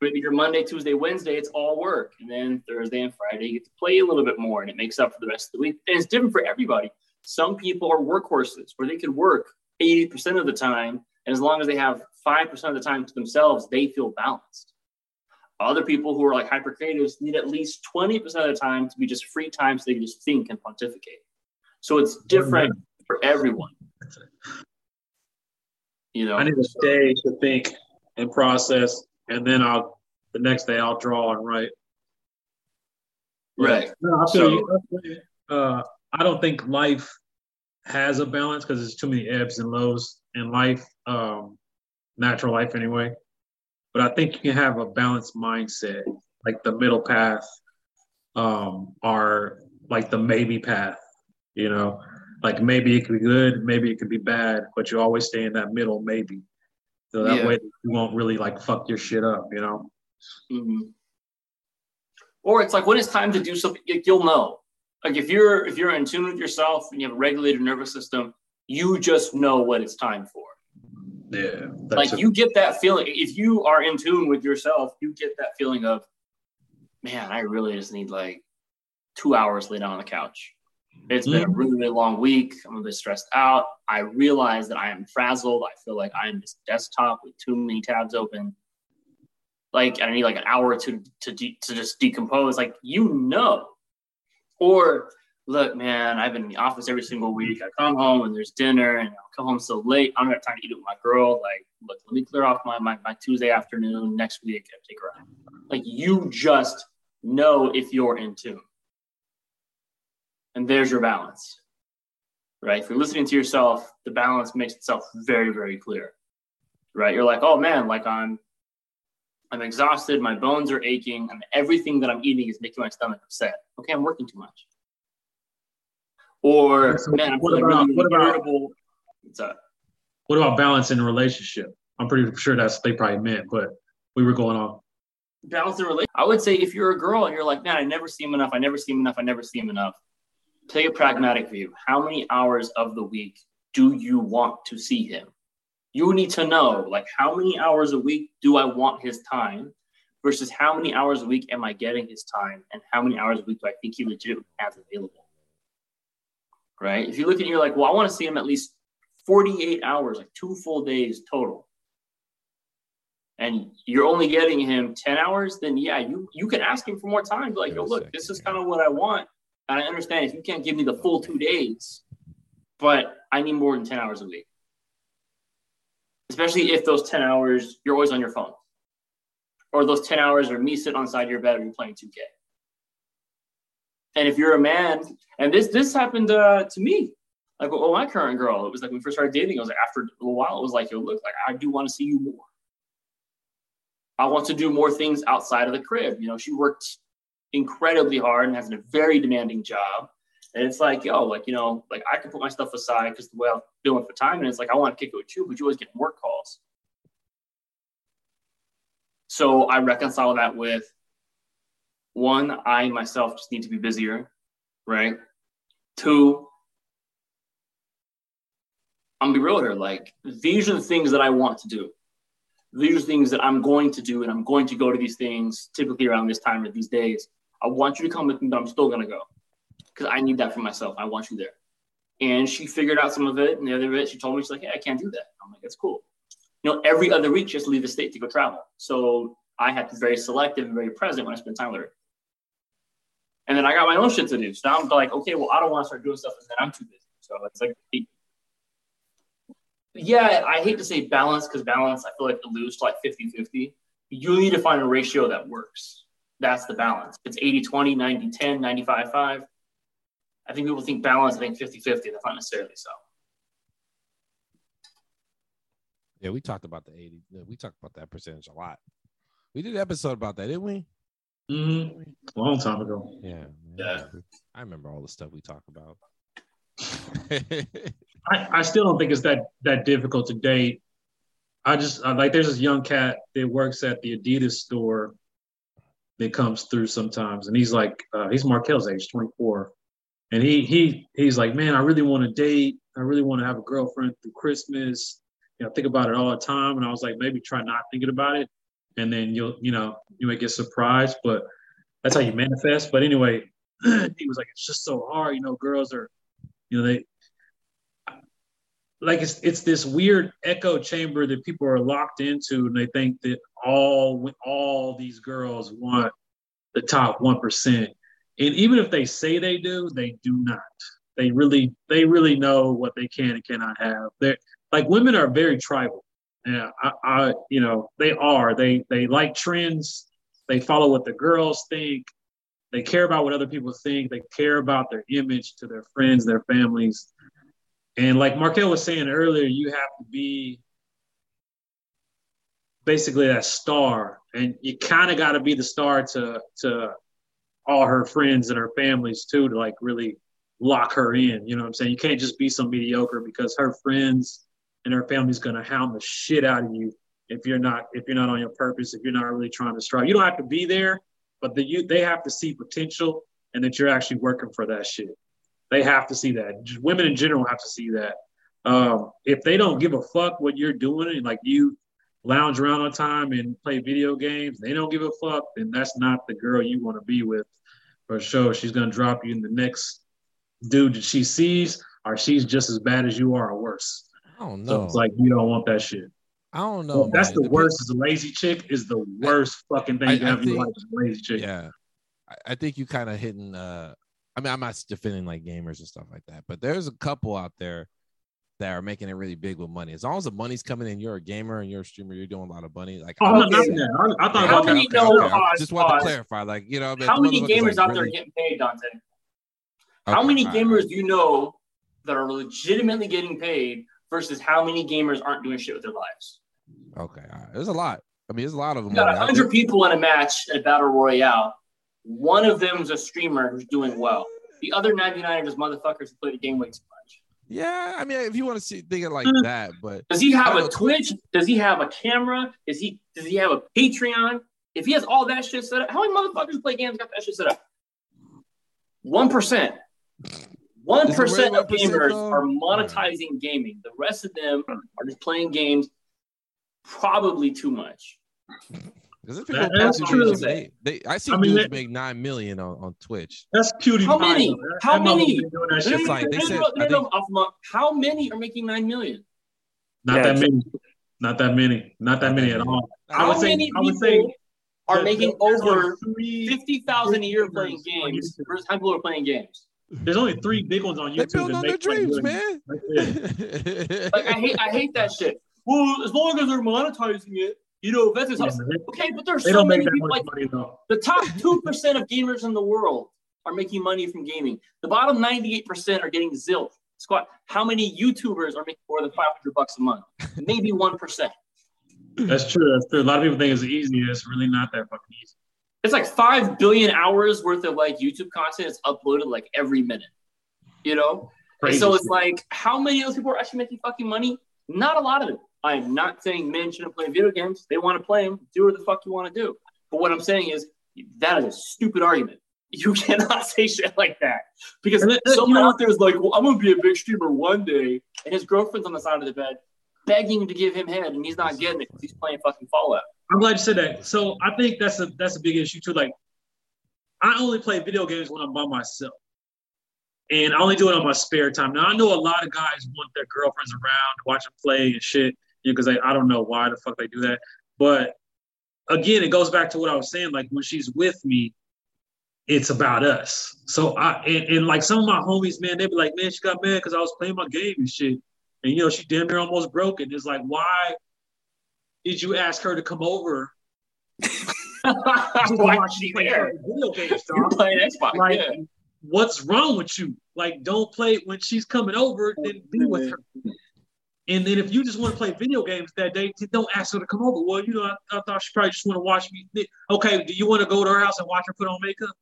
Maybe your Monday, Tuesday, Wednesday, it's all work. And then Thursday and Friday, you get to play a little bit more and it makes up for the rest of the week. And it's different for everybody. Some people are workhorses where they can work 80% of the time. And as long as they have 5% of the time to themselves, they feel balanced. Other people who are like hyper creatives need at least 20% of the time to be just free time so they can just think and pontificate. So it's different for everyone. You know, I need a day to think and process, and then I'll the next day I'll draw and write. right. No, I feel you. I feel you. Uh, I don't think life has a balance because there's too many ebbs and lows in life, um, natural life anyway. But I think you can have a balanced mindset, like the middle path, um, or like the maybe path. You know, like maybe it could be good, maybe it could be bad, but you always stay in that middle maybe. So that Yeah. way you won't really like fuck your shit up. You know. Mhm. Or it's like when it's time to do something, you'll know. Like if you're if you're in tune with yourself and you have a regulated nervous system, you just know what it's time for. Yeah. like you get that feeling if you are in tune with yourself, you get that feeling of, man, I really just need like two hours laid down on the couch. It's been a mm-hmm. really, really long week. I'm a bit stressed out. I realize that I am frazzled. I feel like I am this desktop with too many tabs open. Like I need like an hour to to de- to just decompose. Like you know, or look, man, I've been in the office every single week. I come home and there's dinner, and I'll come home so late. I don't have time to eat with my girl. Like, look, let me clear off my my, my Tuesday afternoon next week. I take her out. Like you just know if you're in tune. And there's your balance, right? If you're listening to yourself, the balance makes itself very, very clear, right? You're like, oh man, like I'm, I'm exhausted, my bones are aching, and everything that I'm eating is making my stomach upset. Okay, I'm working too much. Or So man, what about- really what about- irritable. What about balance in a relationship? I'm pretty sure that's what they probably meant, but we were going on. balance the relationship. I would say if you're a girl and you're like, man, I never see him enough, I never see him enough, I never see him enough. Take a pragmatic view. How many hours of the week do you want to see him? You need to know, like, how many hours a week do I want his time versus how many hours a week am I getting his time and how many hours a week do I think he legitimately has available? Right? If you look at it, you're like, well, I want to see him at least 48 hours, like two full days total and you're only getting him 10 hours, then yeah, you you can ask him for more time. Be like, yo, look, this is kind of what I want. And I understand if you can't give me the full two days, but I need more than 10 hours a week. Especially if those 10 hours you're always on your phone. Or those 10 hours are me sitting on the side of your bed and you're playing 2K. And if you're a man, and this this happened uh, to me, like with my current girl, it was like when we first started dating, it was like after a little while, it was like, yo, look, like I do want to see you more. I want to do more things outside of the crib. You know, she worked incredibly hard and has a very demanding job. And it's like, yo, like, you know, like I can put my stuff aside because the way I'm doing for time. And it's like, I want to kick it with you, but you always get work calls. So I reconcile that with one, I myself just need to be busier, right? Two, I'm gonna be real here. Like, these are the things that I want to do these are things that I'm going to do, and I'm going to go to these things typically around this time or these days. I want you to come with me, but I'm still gonna go because I need that for myself. I want you there. And she figured out some of it, and the other bit, she told me she's like, "Hey, I can't do that." I'm like, "That's cool." You know, every other week she has to leave the state to go travel, so I have to be very selective and very present when I spend time with her. And then I got my own shit to do. So now I'm like, okay, well, I don't want to start doing stuff, and then I'm too busy. So it's like yeah, I hate to say balance because balance, I feel like alludes to like 50 50. You need to find a ratio that works. That's the balance. It's 80 20, 90 10, 95 5. I think people think balance, I think 50 50. That's not necessarily so. Yeah, we talked about the 80. We talked about that percentage a lot. We did an episode about that, didn't we? Mm-hmm. Long time ago. Yeah. Yeah. I remember all the stuff we talk about. I, I still don't think it's that that difficult to date. I just I, like there's this young cat that works at the Adidas store that comes through sometimes, and he's like uh, he's Markel's age, 24, and he he he's like, man, I really want to date. I really want to have a girlfriend through Christmas. You know, I think about it all the time. And I was like, maybe try not thinking about it, and then you'll you know you may get surprised, but that's how you manifest. But anyway, he was like, it's just so hard. You know, girls are, you know, they like it's it's this weird echo chamber that people are locked into, and they think that all all these girls want the top one percent. And even if they say they do, they do not. They really they really know what they can and cannot have. They're like women are very tribal. Yeah, I, I you know they are. They they like trends. They follow what the girls think. They care about what other people think. They care about their image to their friends, their families. And like Markel was saying earlier, you have to be basically that star, and you kind of got to be the star to to all her friends and her families too, to like really lock her in. You know what I'm saying? You can't just be some mediocre because her friends and her family's gonna hound the shit out of you if you're not if you're not on your purpose, if you're not really trying to strive. You don't have to be there, but the you they have to see potential and that you're actually working for that shit. They have to see that. Just women in general have to see that. Um, if they don't give a fuck what you're doing and like you lounge around all time and play video games, they don't give a fuck, then that's not the girl you want to be with for sure. She's gonna drop you in the next dude that she sees, or she's just as bad as you are or worse. I don't So know. it's like you don't want that shit. I don't know. that's man. the worst. Is a lazy chick is the worst fucking thing I- you can have in your life. Lazy chick. Yeah. I- I think you kind of hitting uh I mean, I'm not defending like gamers and stuff like that, but there's a couple out there that are making it really big with money. As long as the money's coming in, you're a gamer and you're a streamer, you're doing a lot of money. Like, Oh, I'm not I- that. I, I thought How about many that. know- I pause, just want to clarify, like, you know, How many gamers like, out there really- getting paid, Dante? How many all right, gamers do you know that are legitimately getting paid versus how many gamers aren't doing shit with their lives? Okay, right. there's a lot. I mean, there's a lot of them. You got 100 people in a match at Battle Royale. One of them is a streamer who's doing well. The other 99 are just motherfuckers who play the game way too much. Yeah, I mean, if you want to see think it like Mm. that, but Does he have a know. Twitch? Does he have a camera? Is he does he have a Patreon? If he has all that shit set up, how many motherfuckers play games got that shit set up? One percent. One Is it really percent of gamers though? are monetizing gaming. The rest of them are just playing games. Probably too much. because That- people that's posting true. videos, they, they, I see I mean, dudes that- make nine million on, on Twitch. That's PewDiePie. How many? though. That- How many? been doing that No, shit no, It's like they no, said- no, no, no, How many are making nine million? Not Yeah, that many. Not that many. Not that many at all. I How would say- many I would people say are making there's only over three- fifty thousand a year playing games YouTube. versus how many people are playing games? There's only three big ones on YouTube. They YouTube build that on their make money dreams, man. it. Like I hate I hate that shit. Well, as long as they're monetizing it, you know, that's just Yeah, they- okay. But there's so many people like money the top two percent of gamers in the world are making money from gaming. The bottom ninety-eight percent are getting zilch. Squat. How many YouTubers are making more than five hundred bucks a month? Maybe one percent. That's true. That's true. A lot of people think it's easy. It's really not that fucking easy. It's like five billion hours worth of like YouTube content is uploaded like every minute. You know, so it's like, how many of those people are actually making fucking money? Not a lot of them. I am not saying men shouldn't play video games. They want to play them. Do what the fuck you want to do. But what I'm saying is that is a stupid argument. You cannot say shit like that because And that- that- someone out there is like, "Well, I'm gonna be a big streamer one day," and his girlfriend's on the side of the bed begging to give him head, and he's not getting it because he's playing fucking Fallout. I'm glad you said that. So I think that's a that's a big issue too. Like, I only play video games when I'm by myself, and I only do it on my spare time. Now I know a lot of guys want their girlfriends around, to watch them play and shit, because I I don't know why the fuck they do that. But again, it goes back to what I was saying. Like when she's with me, it's about us. So I and, and like some of my homies, man, they be like, man, she got mad because I was playing my game and shit. And you know, she damn near almost broke it. It's like, why did you ask her to come over Why watch she there? video games, You're playing Xbox. Like, yeah. what's wrong with you? Like, don't play when she's coming over, then be with her. And then if you just want to play video games that day, don't ask her to come over. Well, you know, I, I thought she probably just want to watch me. Okay, do you want to go to her house and watch her put on makeup?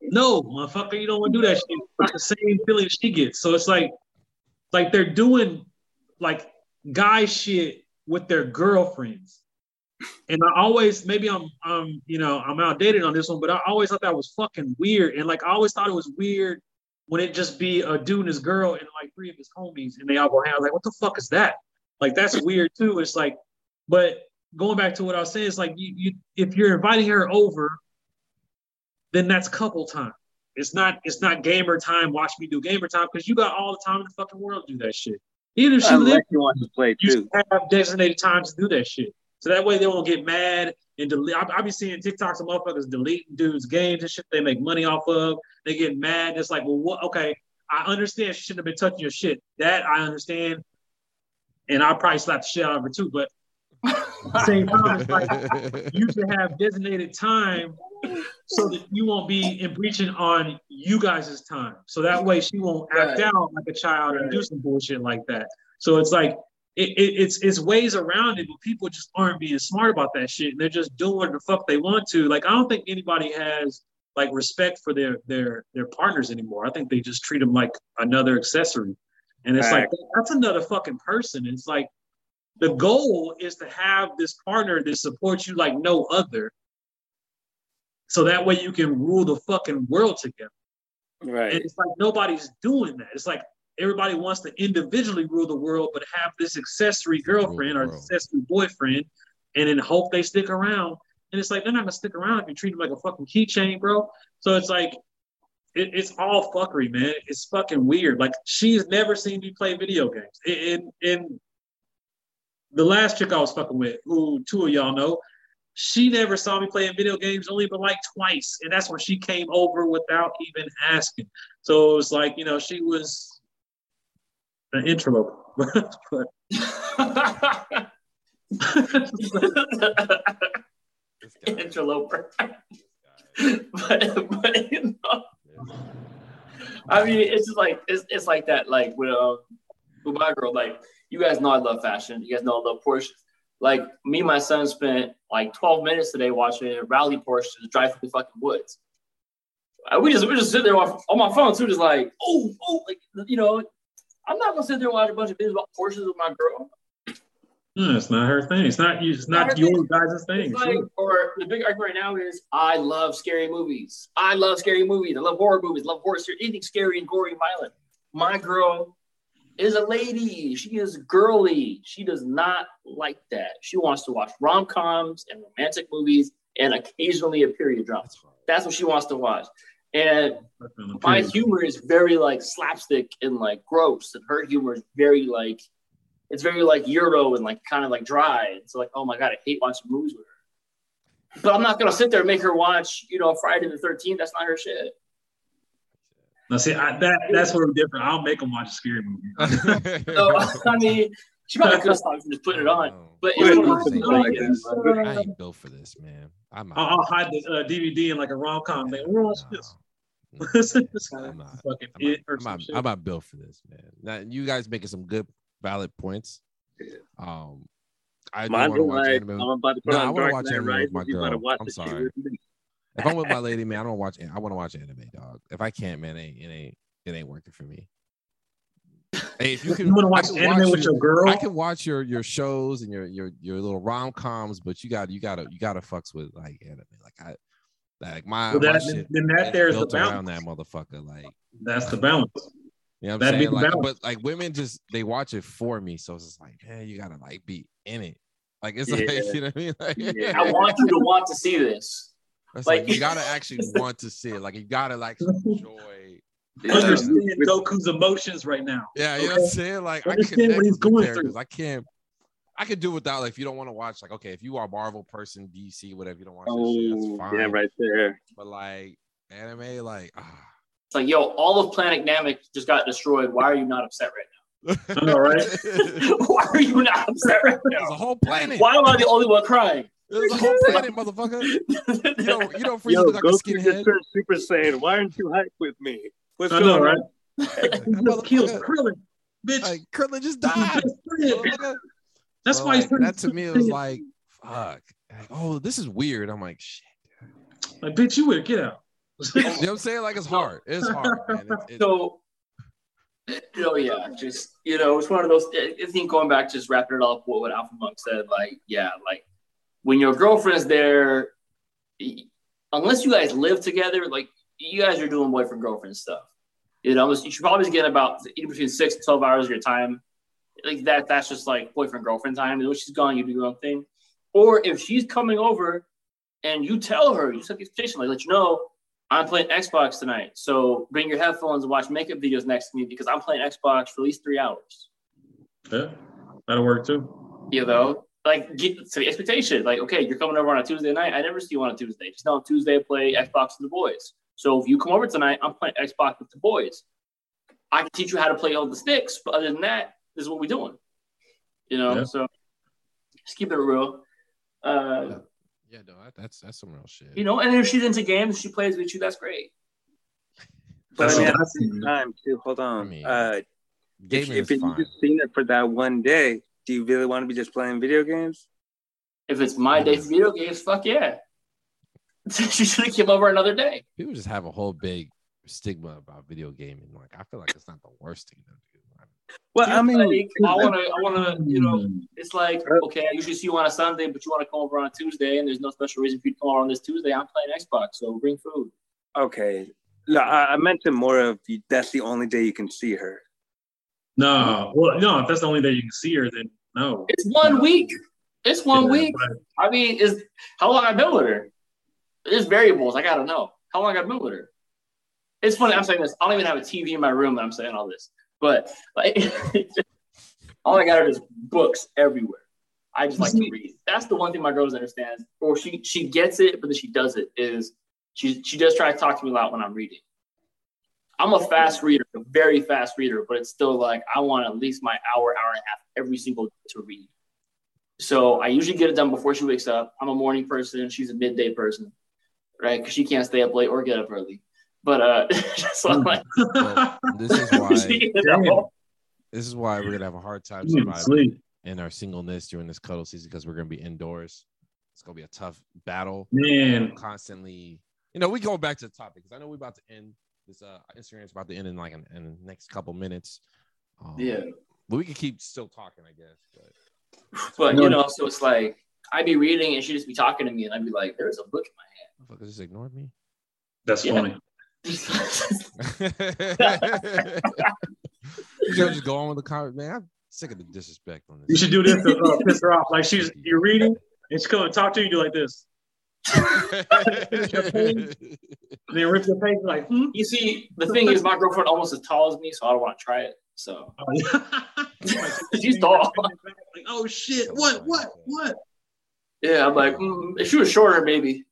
No, motherfucker, you don't want to do that shit. It's not the same feeling she gets. So it's like, like they're doing like guy shit with their girlfriends. And I always, maybe I'm, I'm, you know, I'm outdated on this one, but I always thought that was fucking weird. And like, I always thought it was weird when it just be a dude and his girl and like three of his homies and they all go hang out. Like, what the fuck is that? Like, that's weird too. It's like, but going back to what I was saying, it's like you, you if you're inviting her over, then that's couple time. It's not, it's not gamer time. Watch me do gamer time because you got all the time in the fucking world to do that shit. Even if she lives you want to play you too. have designated times to do that shit. So that way they won't get mad and delete. I, I be seeing TikToks of motherfuckers deleting dudes' games and shit they make money off of. They get mad. It's like, well, what? Okay, I understand she shouldn't have been touching your shit. That I understand. And I'll probably slap the shit out of her too. But same time, it's like you should have designated time so that you won't be in breaching on you guys' time. So that way she won't act Right. out like a child and do some bullshit like that. So it's like it, it, it's it's ways around it, but people just aren't being smart about that shit. And they're just doing what the fuck they want to. Like I don't think anybody has like respect for their their their partners anymore. I think they just treat them like another accessory. And it's like that's another fucking person. It's like the goal is to have this partner that supports you like no other. So that way you can rule the fucking world together. Right. And it's like nobody's doing that. It's like everybody wants to individually rule the world, but have this accessory girlfriend or accessory boyfriend, and then hope they stick around. And it's like they're not gonna stick around if you treat them like a fucking keychain, bro. So it's like it, it's all fuckery, man. It's fucking weird. Like she's never seen me play video games. In in the last chick I was fucking with, who two of y'all know, she never saw me playing video games only but like twice. And that's when she came over without even asking. So it was like, you know, she was an interloper. Interloper. but, but you know, I mean, it's just like it's, it's like that. Like with um, with my girl, like you guys know I love fashion. You guys know I love Porsche. Like me, and my son spent like 12 minutes today watching a rally Porsche drive through the fucking woods. We just we just sit there on, on my phone too, just like oh oh, like you know, I'm not gonna sit there and watch a bunch of videos about Porsches with my girl. Hmm, it's not her thing. It's not you. it's not Not your guys' thing. Like, Sure. or the big argument right now is I love scary movies. I love scary movies. I love horror movies. I love horror series. Anything scary and gory and violent. My girl is a lady. She is girly. She does not like that. She wants to watch rom coms and romantic movies and occasionally a period drama. That's. That's what she wants to watch. And my humor is very like slapstick and like gross, and her humor is very like it's very like Euro and like kind of like dry. It's like, oh my god, I hate watching movies with her. But I'm not gonna sit there and make her watch, you know, Friday the 13th. That's not her shit. Now, see, I, that that's where we're different. I'll make them watch a scary movie. So I mean, she probably could stop from just putting it on. But Wait, it's wait, one of wait, those wait, things, wait. I ain't built for this, man. I'm I'll, I'll hide the uh, DVD in like a rom com thing. We'll watch this. No. This I'm not. fucking I'm not, it I'm, not, shit. I'm not built for this, man. Now, you guys making some good, valid points. Um, I do Mine's want to watch like, anime. I'm about to put No, I wanna watch Knight anime with my girl. I'm sorry. With me. If I'm with my lady, man, I don't watch. I want to watch anime, dog. If I can't, man, it ain't it ain't it ain't working for me. Hey, if you can, you want to I watch can anime with your- your girl? I can watch your your shows and your your your little rom coms, but you got you gotta you gotta fucks with like anime. Like I like my, Well, my that, shit then that is there's the built around balance. that motherfucker. Like That's the balance. you know what I'm That'd saying? the Like, balance. but like women just they watch it for me, so it's just like, man, you gotta like be in it. Like it's like you know what I mean? Like, Yeah. I want you to want to see this. It's like, like- you gotta actually want to see it. Like you gotta like enjoy. Understand With- Goku's emotions right now. Yeah, you know what I'm saying? Like I Understand what he's going through. I can't. I could do without like if you don't want to watch like okay if you are a Marvel person DC whatever you don't watch that shit that's Oh, fine yeah, right there. but like anime like ah. It's like, yo, all of Planet Namek just got destroyed. Why are you not upset right I know, right? now? Why are you not upset right There's a now? whole planet. Why am I the only one crying? There's a whole planet, motherfucker. You know, you know, Frieza Yo, look like a Goku skinhead. just turned Super Saiyan. Why aren't you hyped with me? What's I going know, right? on? That He just kills motherfucker, Krillin. Bitch, like Krillin just died. best That's So, why like, that to me was like, fuck. Like, oh, this is weird. I'm like, shit. like, bitch, you would get out. You know what I'm saying? Like, it's hard. It's hard, man. It, it, So, you oh, know, yeah, just you know, it's one of those. I think going back, just wrapping it up with what Alpha Monk said. Like, yeah, like when your girlfriend's there, unless you guys live together, like you guys are doing boyfriend girlfriend stuff. You know, you should probably get about between six to twelve hours of your time. Like that, that's just like boyfriend girlfriend time. When she's gone, you do your own thing. Or if she's coming over and you tell her, you set the expectation, like let you know, I'm playing Xbox tonight. So bring your headphones and watch makeup videos next to me because I'm playing Xbox for at least three hours. Yeah, that'll work too. You know, like get to the expectation. Like, okay, you're coming over on a Tuesday night. I never see you on a Tuesday. Just know on Tuesday I play Xbox with the boys. So if you come over tonight, I'm playing Xbox with the boys. I can teach you how to play all the sticks, but other than that, this is what we're doing. You know, Yeah. so just keep it real. Uh, yeah, no, that's that's some real shit. you know, and if she's into games, she plays with you. That's great. But That's I mean, what at the same see. time, too, hold on. I mean, uh, if, if you fine. just seen it for that one day, do you really want to be just playing video games? If it's my day for video games, fuck yeah. she should have came over another day. People just have a whole big stigma about video gaming. Like, I feel like it's not the worst thing to do. Well, I mean, Like, I want to, I want to, you know, Mm. it's like, okay, I usually see you on a Sunday, but you want to come over on a Tuesday, and there's no special reason for you to come over on this Tuesday. I'm playing Xbox, so bring food. okay. No, I, I mentioned more of you, that's the only day you can see her. No, well, no. If that's the only day you can see her, then no. It's one week. It's one Yeah, week. but- I mean, is how long I've been with her? It's variables. I gotta know how long I've been with her. It's funny. I'm saying this. I don't even have a TV in my room, and I'm saying all this. But like, all I got are just books everywhere. I just like to read. That's the one thing my girl doesn't understand. Or she she gets it, but then she does it. Is she she does try to talk to me a lot when I'm reading. I'm a fast reader, a very fast reader, but it's still like I want at least my hour, hour and a half every single day to read. So I usually get it done before she wakes up. I'm a morning person. She's a midday person, right? Because she can't stay up late or get up early. But uh, so I'm like, Well, this is why you know? this is why we're gonna have a hard time You need to surviving sleep. in our singleness during this cuffing season because we're gonna be indoors. It's gonna be a tough battle. Man, Constantly, you know, we go back to the topic because I know we're about to end this. Uh, Instagram is about to end in like in, in the next couple minutes. Um, yeah. but we could keep still talking, I guess. But But you know, so it's like I'd be reading and she'd just be talking to me, and I'd be like, "There's a book in my motherfuckers just ignored me. that's Yeah. funny. you should just go on with the comment, man. I'm sick of the disrespect on this. You should do this to uh, piss her off. Like she's you're reading and she come and talk to you, you do like this. And then rip your page like, hmm? You see, the thing is, my girlfriend almost as tall as me, so I don't want to try it. So She's tall. Like, oh shit! What? What? What? yeah, I'm like, mm, if she was shorter, maybe.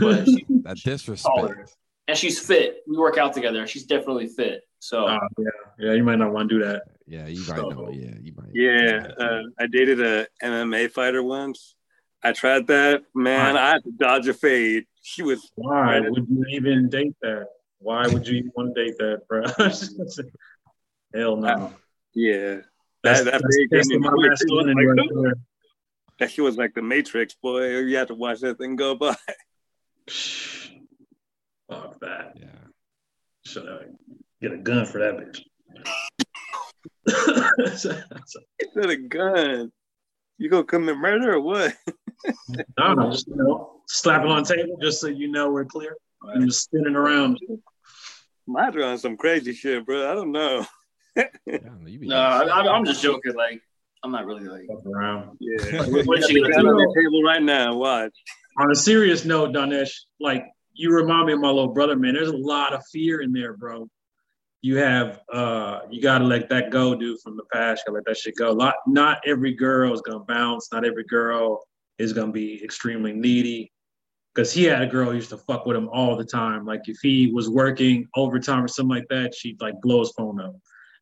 But she, that taller, disrespect. and she's fit. We work out together. She's definitely fit. So Oh, yeah, yeah. You might not want to do that. Yeah, you might know. Yeah, you might. Yeah, uh, I dated a MMA fighter once. I tried that. Man, I had to dodge a fade. She was Why would you even date that? Why would you even want to date that, bro? Hell no. Uh, yeah. That's, that that's big testing in my the quick, masculinity like, right there. That shit was like the Matrix, boy. You had to watch that thing go by. Fuck that. Yeah. Should I get a gun for that bitch? Instead a gun. You gonna commit murder or what? I don't know, just you know, slap it on the table just so you know we're clear. And just spinning around. Might on some crazy shit, bro. I don't know. I don't know, you be no, I, I'm just joking. Like, I'm not really like. Around. Yeah. What is she gonna Gun on the table right now. Watch. On a serious note, Danesh, like you remind me of my little brother, man. There's a lot of fear in there, bro. You have uh you gotta let that go, dude, from the past. You gotta let that shit go. Lot not every girl is gonna bounce, not every girl is gonna be extremely needy. Cause he had a girl who used to fuck with him all the time. Like if he was working overtime or something like that, she'd like blow his phone up.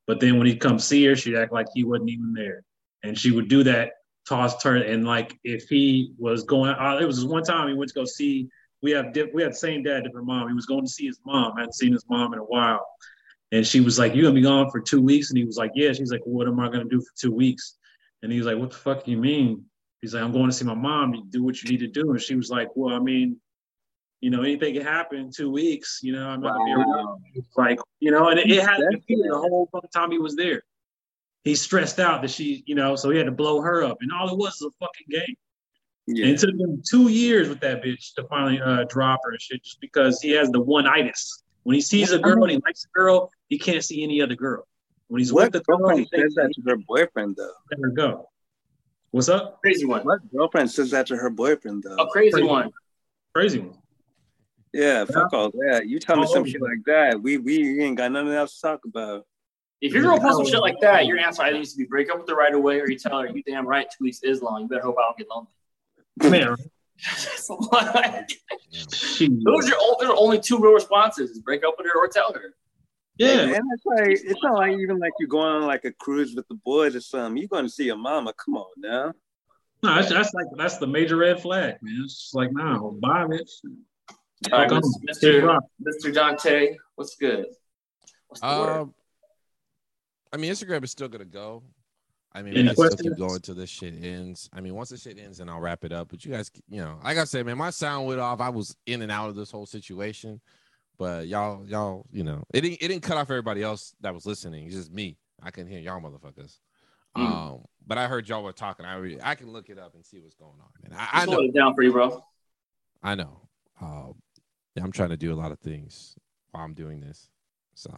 But then when he'd come see her, she'd act like he wasn't even there. And she would do that, toss turn. And like if he was going uh, it was one time he went to go see we have diff- we had the same dad, different mom. He was going to see his mom. I hadn't seen his mom in a while. And she was like, You gonna be gone for two weeks? And he was like, Yeah. She's like, What am I gonna do for two weeks? And he was like, What the fuck do you mean? He's like, I'm going to see my mom. You do what you need to do. And she was like, Well, I mean, you know, anything can happen in two weeks. You know, I'm not gonna be around. Like, you know, and it, it had to be the whole fucking time he was there. He stressed out that she, you know, so he had to blow her up. And all it was was a fucking game. And it took him two years with that bitch to finally uh, drop her and shit, just because he has the one itis. When he sees a girl and he likes a girl, he can't see any other girl. When he's What with the girl, he says that to her boyfriend though? let her go. What's up? Crazy one. My girlfriend says that to her boyfriend though? A crazy Crazy. one. Crazy one. Yeah, fuck all that. You tell me All some over shit like that. We we ain't got nothing else to talk about. If your girl posts some shit like that, your answer either needs to be break up with her right away, or you tell her, "You damn right, two weeks is long. You better hope I don't get lonely." Man, It's like- she, those are all, there are only two real responses: is break up with her or tell her. Yeah. And it's like it's not like even like you're going on like a cruise with the boys or something. You're going to see your mama. Come on now. No, that's, that's like that's the major red flag, man. It's just like, nah, bye, bitch. All right, Fuck Mr. Mr. Dante, what's good? What's the word? Um, I mean, Instagram is still gonna go. I mean, Any we can still keep going till this shit ends. I mean, once this shit ends, and I'll wrap it up. But you guys, you know, like I said, man, my sound went off. I was in and out of this whole situation, but y'all, y'all, you know, it didn't, it didn't cut off everybody else that was listening. It's just me. I couldn't hear y'all motherfuckers. Mm. Um, but I heard y'all were talking. I re- I can look it up and see what's going on, man. I, I know, it down for you, bro. I know. Um, yeah, I'm trying to do a lot of things while I'm doing this. So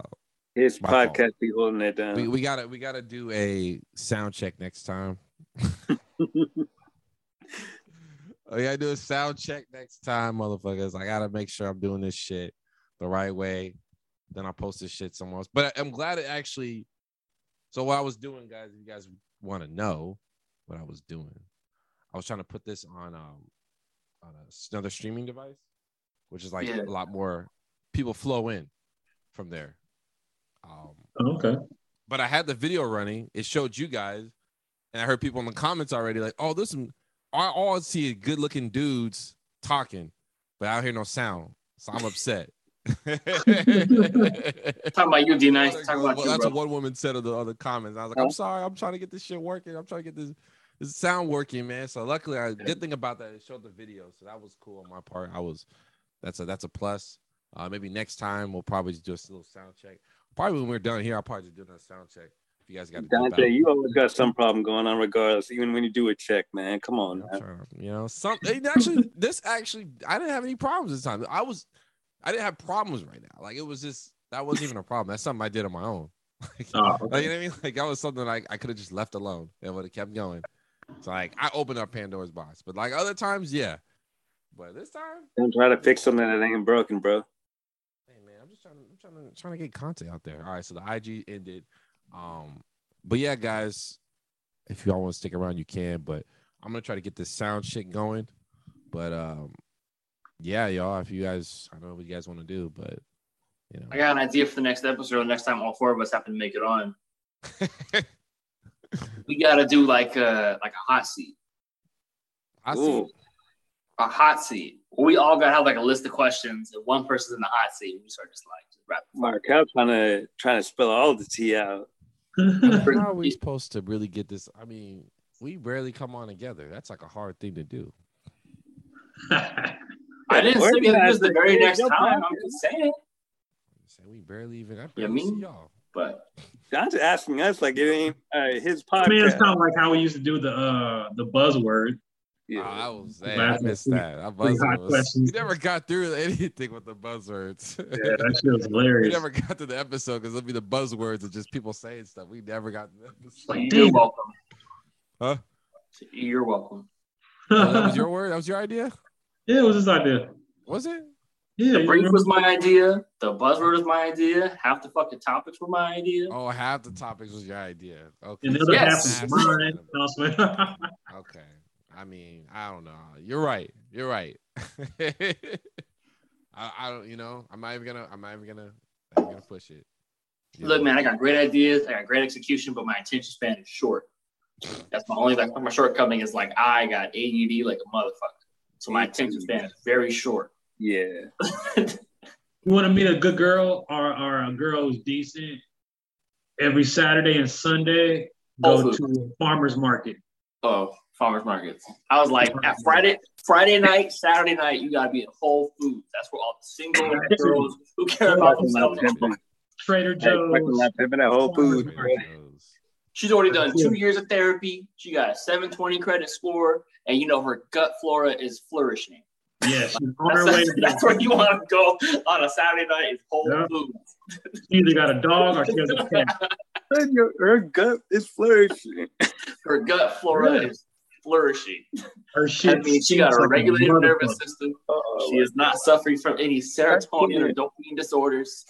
His My fault. podcast be holding it down. we, we gotta we gotta do a sound check next time. we gotta do a sound check next time, motherfuckers. I gotta make sure I'm doing this shit the right way. Then I'll post this shit somewhere else. But I'm glad it actually. So what I was doing, guys, if you guys want to know what I was doing, I was trying to put this on um on a, another streaming device, which is like Yeah. a lot more people flow in from there. Um, Oh, okay. but I had the video running. It showed you guys, and I heard people in the comments already like, "Oh, this some." I all see good looking dudes talking, but I don't hear no sound, so I'm upset. Talking about you, D Nice. Well, Talking about you, that's bro. what one woman said of the other comments. I was like? I'm sorry, I'm trying to get this shit working. I'm trying to get this this sound working, man. So luckily, I good thing about that it showed the video, so that was cool on my part. I was that's a that's a plus. Uh, maybe next time we'll probably just do a little sound check. Probably when we're done here, I'll probably just do another sound check. If you guys got Dante, you always got some problem going on, regardless. Even when you do a check, man. Come on, man. to- you know, some actually this actually I didn't have any problems this time. I was I didn't have problems right now. Like it was just that wasn't even a problem. That's something I did on my own. Like, Oh, okay. like, you know what I mean? Like that was something like I could have just left alone and would have kept going. So like I opened up Pandora's box, but like other times, yeah. But this time, Don't try to fix something that ain't broken, bro. hey man, I'm just trying to I'm trying to trying to get content out there. All right, so the IG ended. Um, but yeah, guys, if y'all want to stick around, you can. But I'm gonna try to get this sound shit going. But um, yeah, y'all, if you guys, I don't know what you guys want to do, but you know, I got an idea for the next episode. The Next time all four of us happen to make it on, we gotta do like a like a hot seat. I see. Ooh. A hot seat. We all gotta have like a list of questions, and one person's in the hot seat. We start just like just rapid fire. Markel trying to trying to spill all the tea out. How are we supposed to really get this? I mean, we rarely come on together. That's like a hard thing to do. I didn't say it was the very next Your time. I'm just saying, Say we barely even. I You barely mean? see y'all. but John's asking us like it ain't uh, his I mean, it's podcast. kind of like how we used to do the uh the buzzword. Yeah. Oh, I was. Hey, Last I missed that. I buzzword was, questions. we never got through anything with the buzzwords. Yeah, that shit was we hilarious. never got to the episode because it'll be the buzzwords of just people saying stuff. We never got to the episode. you're welcome. Huh? You're welcome. Oh, that was your word. That was your idea. Yeah, it was his idea. Was it? Yeah, The you brief was my idea. The buzzword was my idea. Half the fucking topics were my idea. Oh, half the topics was your idea. Okay. and the other Yes. half was mine. I was like, Okay. I mean, I don't know. You're right. You're right. I, I don't. You know, I'm not even gonna. I'm not even gonna. I'm gonna push it. You Look, know? man, I got great ideas. I got great execution, but my attention span is short. That's my only like my shortcoming is like I got ADD like a motherfucker. So my attention span is very short. yeah. you want to meet a good girl or, or a girl who's decent? Every Saturday and Sunday, go oh, Whole to a farmer's market. Oh, farmers markets. I was like, at Friday, Friday night, Saturday night, you gotta be at Whole Foods. That's where all the single girls who care about themselves. Trader Hey, Joe's. fucking at Whole Foods. She's already done two years of therapy. She got a 720 credit score, and you know her gut flora is flourishing. Yeah, she's on her That's, way. that's where you want to go on a Saturday night is Whole Yeah. Foods. She either got a dog or she has a cat. Her, her gut is flourishing. Her gut flora Yeah. is flourishing. Her shit. That means she got a stinks like regulated nervous motherfucker. system. Oh, She is not suffering from any serotonin or dopamine disorders.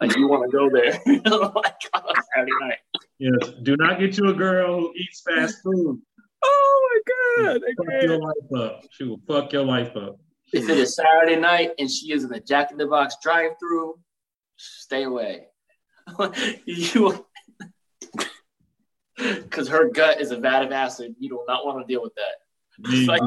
Like you want to go there like on a Saturday night. Yes. Do not get you a girl who eats fast food. oh my god. Fuck your life up. She will fuck your life up. If it is Saturday night and she is in the Jack in the Box drive-through, stay away. you, because her gut is a vat of acid. You do not want to deal with that. Me, Like-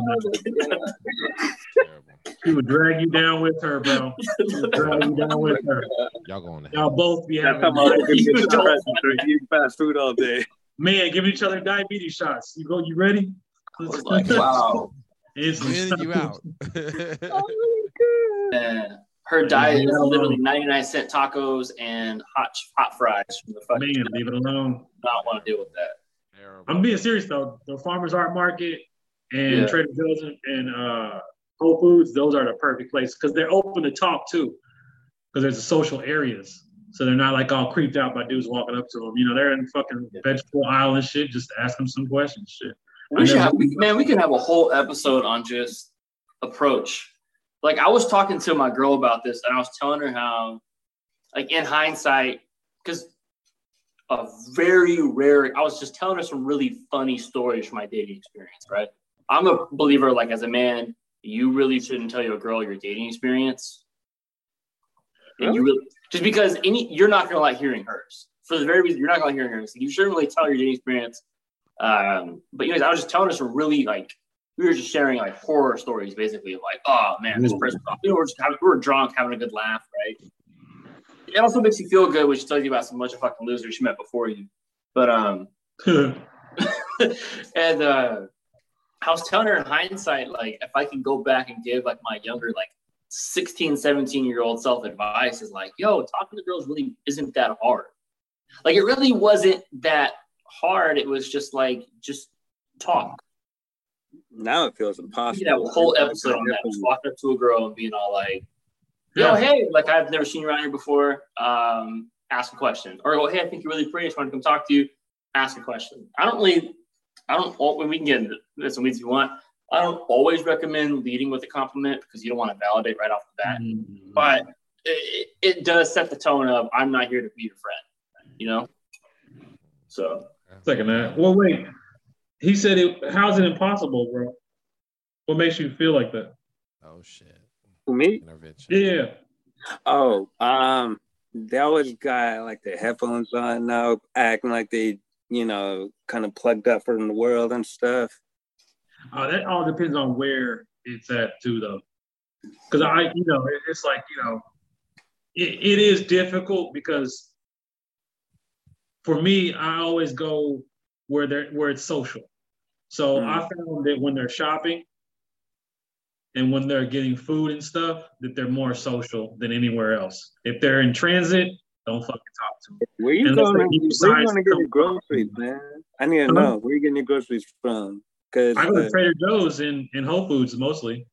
she would drag you down with her, bro. She would drag you down with her. Y'all going to Y'all both be That's having how You you don't get eating fast food all day. man giving each other diabetes shots. You go, you ready? I was like, wow. It's Win you out. Man, her diet is literally 99 cent tacos and hot hot fries from the fucking. Man, leave it alone. Not want to deal with that. Terrible. I'm being serious though. The farmers art market and Yeah. Trader Joe's and uh, Whole Foods, those are the perfect place because they're open to talk too. Because there's the social areas, so they're not like all creeped out by dudes walking up to them. You know, they're in fucking vegetable aisle and shit. Just ask them some questions, shit. We should have, we, man, we can have a whole episode on just approach. Like I was talking to my girl about this, and I was telling her how, like in hindsight, because a very rare. I was just telling her some really funny stories from my dating experience. Right, I'm a believer. Like as a man, you really shouldn't tell your girl your dating experience. and you really just because any you're not gonna like hearing hers for the very reason you're not gonna like hearing hers. You shouldn't really tell your dating experience. Um, but anyways, I was just telling her some really like we were just sharing like horror stories, basically of like, oh man, this person, know, we're just having, we were drunk, having a good laugh, right? It also makes you feel good, which tells you about some bunch of fucking losers you met before you. But um, and uh, I was telling her in hindsight, like if I could go back and give like my younger, like 16, 17 year old self advice, is like, yo, talking to girls really isn't that hard. Like it really wasn't that hard. It was just like just talk. Now it feels impossible. You that whole episode on that, just walking up to a girl and being all like, "Yo, Yeah. hey, like I've never seen you around here before. Um, ask a question." Or, "Oh, hey, I think you're really pretty. I just want to come talk to you. Ask a question." I don't really, I don't. When we can get into this and weeds if you want, I don't always recommend leading with a compliment because you don't want to validate right off the bat. Mm-hmm. But it, it does set the tone of I'm not here to be your friend. You know. So Second that. Well, wait. He said it. How's it impossible, bro? What makes you feel like that? Oh shit. For me, Intervention. Yeah. oh, um, they always got like their headphones on now, acting like they, you know, kind of plugged up from the world and stuff. Uh, that all depends on where it's at too, though. Because I, you know, it's like you know, it, it is difficult because for me, I always go where they're where it's social. So Mm. I found that when they're shopping and when they're getting food and stuff, that they're more social than anywhere else. If they're in transit, don't fucking talk to them. Where you Unless going? they give you Where you going to to get your groceries, man? I need to know where you getting your groceries from. Cause I go to uh, Trader Joe's and, and Whole Foods mostly.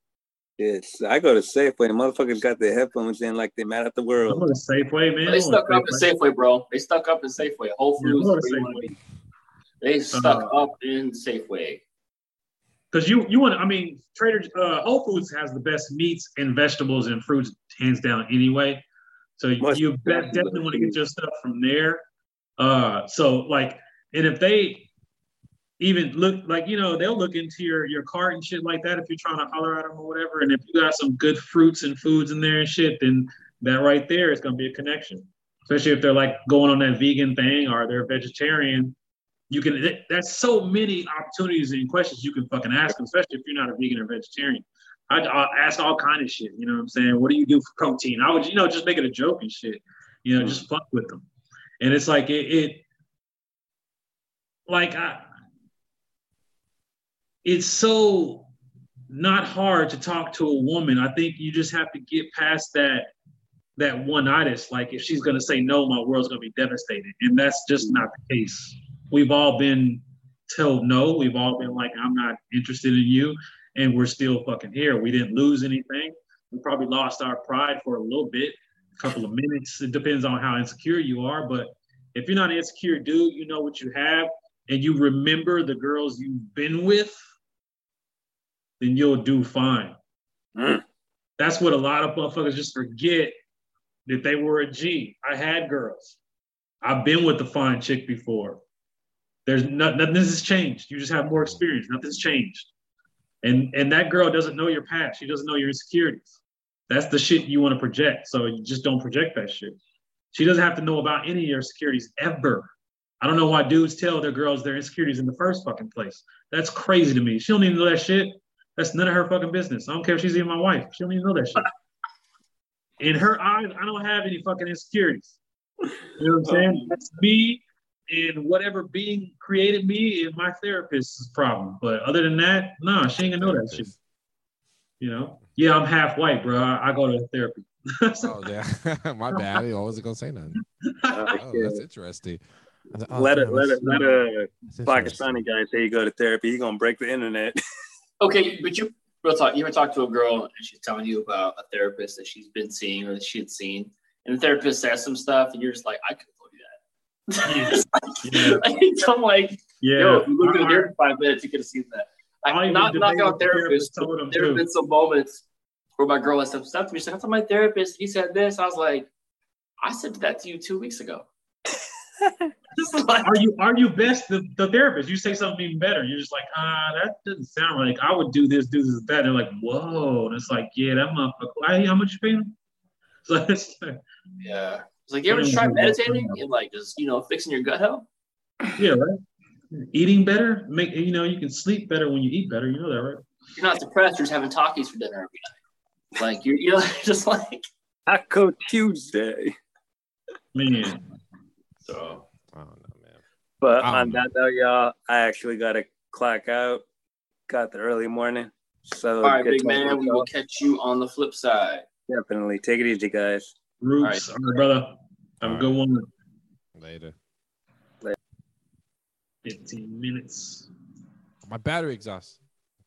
Yes, I go to Safeway. Motherfuckers got their headphones in like they're mad at the I'm world. going to Safeway, man. they stuck up to in Safeway, bro. They stuck up in Safeway. Whole Foods. I'm going is to where you wanna Safeway. They stuck Uh, up in Safeway. Because you you want I mean Trader uh, Whole Foods has the best meats and vegetables and fruits hands down anyway. So you, Must you be definitely want to get your stuff from there. Uh, so like, and if they even look like you know they'll look into your your cart and shit like that if you're trying to holler at them or whatever. And if you got some good fruits and foods in there and shit, then that right there is gonna be a connection. Especially if they're like going on that vegan thing or they're vegetarian you can th- there's so many opportunities and questions you can fucking ask them, especially if you're not a vegan or vegetarian. I I'll ask all kind of shit. You know what I'm saying? What do you do for protein? I would, you know, just make it a joke and shit. You know, hmm. just fuck with them. And it's like it, it like I, it's so not hard to talk to a woman. I think you just have to get past that that one itis. Like if she's gonna say no, my world's gonna be devastated, and that's just not the case. We've all been told no. We've all been like, I'm not interested in you, and we're still fucking here. We didn't lose anything. We probably lost our pride for a little bit, a couple of minutes. It depends on how insecure you are, but if you're not an insecure dude, you know what you have, and you remember the girls you've been with, then you'll do fine. Mm. That's what a lot of motherfuckers just forget that they were a G. I had girls. I've been with the fine chick before. There's not, nothing has changed. You just have more experience. Nothing's changed. And and that girl doesn't know your past. She doesn't know your insecurities. That's the shit you want to project. So you just don't project that shit. She doesn't have to know about any of your insecurities ever. I don't know why dudes tell their girls their insecurities in the first fucking place. That's crazy to me. She don't even know that shit. That's none of her fucking business. I don't care if she's even my wife. She don't even know that shit. In her eyes, I don't have any fucking insecurities. You know what I'm saying? That's me and whatever being created me and my therapist's problem. But other than that, nah, she ain't gonna know that shit. You know? Yeah, I'm half white, bro. I, I go to therapy. Oh yeah, my bad. I wasn't gonna say nothing. Uh, Oh, that's interesting. I oh, let it, let that's- it, let a. Pakistani guy say you go to therapy. He gonna break the internet. Okay, but you real talk. You ever talk to a girl and she's telling you about a therapist that she's been seeing or that she had seen, and the therapist says some stuff, and you're just like, I could have told you that. Yeah. I'm like, yeah. yo, if you looked at I- here for five minutes, you could have seen that. I I, not not debated on with the therapist therapists. but told him There have been some moments where my girl has some stuff to me. She's like, I told my therapist, he said this. I was like, I said that to you two weeks ago. Just like, are you are you best the, the therapist? You say something even better. You're just like, ah, that doesn't sound like I would do this, do this, that. They're like, whoa. And it's like, yeah, that motherfucker. How much you paying him? So it's like, Yeah. It's like you ever try meditating and like just you know fixing your gut health? Yeah, right. Eating better, make you know you can sleep better when you eat better. You know that, right? You're not depressed. You're just having Takis for dinner every night. Like you're, you're just like Taco Tuesday. Man, so. I don't know, man. But I on know. that though, y'all, I actually got to clock out. Got the early morning. So All right, big man. We will catch you on the flip side. definitely take it easy, guys. Roots, all right, brother. Have a good one. Later. 15 minutes. My battery exhaust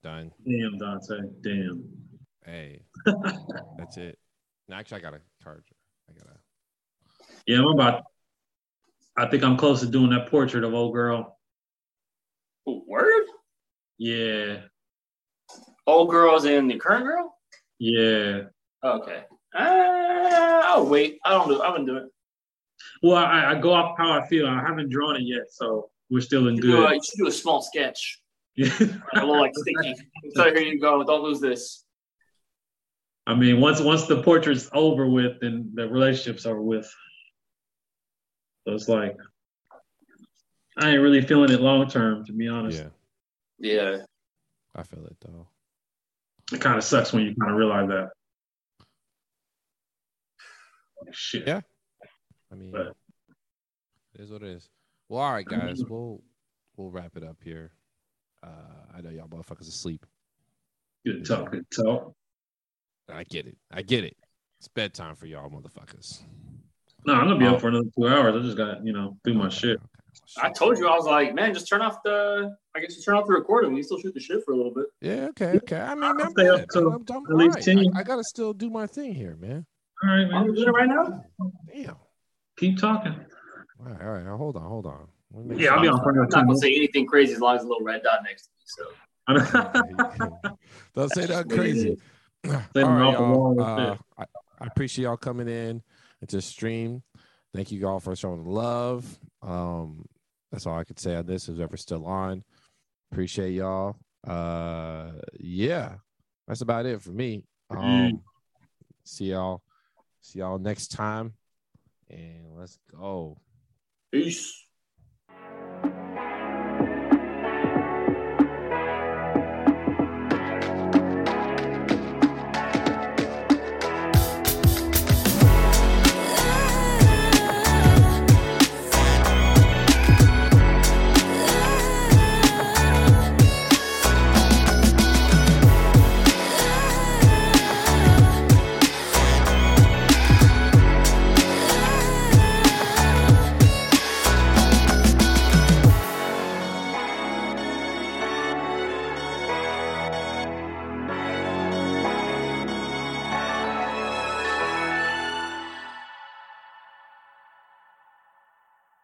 done. Damn, Dante. Damn. Hey, that's it. No, actually, I got a charger. I got a. Yeah, I'm about. I think I'm close to doing that portrait of old girl. Word? Yeah, Old girls and the current girl? yeah. Okay. Uh, I'll wait. I don't do. I wouldn't do it. Well, I, I go off how I feel. I haven't drawn it yet, so we're still in You, do a, good. you should do a small sketch. Yeah. A little like sticky. So here you go. Don't lose this. I mean, once once the portrait's over with, then the relationship's over with. So it's like I ain't really feeling it long term, to be honest. Yeah, Yeah. I feel it though. It kind of sucks when you kind of realize that. Shit. Yeah. I mean, But- it is what it is. Well, all right, guys. We'll we'll wrap it up here. Uh, I know y'all motherfuckers asleep. Good talk. Good talk. I get it. I get it. It's bedtime for y'all motherfuckers. No, I'm gonna be Oh. up for another two hours. I just got you know do my shit. I told you I was like, man, just turn off the. I guess you turn off the recording. We still shoot the shit for a little bit. Yeah. Okay. Okay. I mean, I'll I'm, stay up good. till I'm, I'm at least right. 10. I, I gotta still do my thing here, man. All right, Are we man. doing it right now? Damn. Keep talking. All right. All right. Hold on. Hold on. Let me make Yeah, I'll be on for I'm another not gonna say anything crazy as long as a little red dot next to me. So Don't say that That's what it crazy. All them right, off the wall y'all. Uh, I, I appreciate y'all coming in into stream. Thank you all for showing love. Um, that's all I could say on this. Whoever's still on, appreciate y'all. Uh, yeah, that's about it for me. Um, see y'all, see y'all next time, and let's go. peace.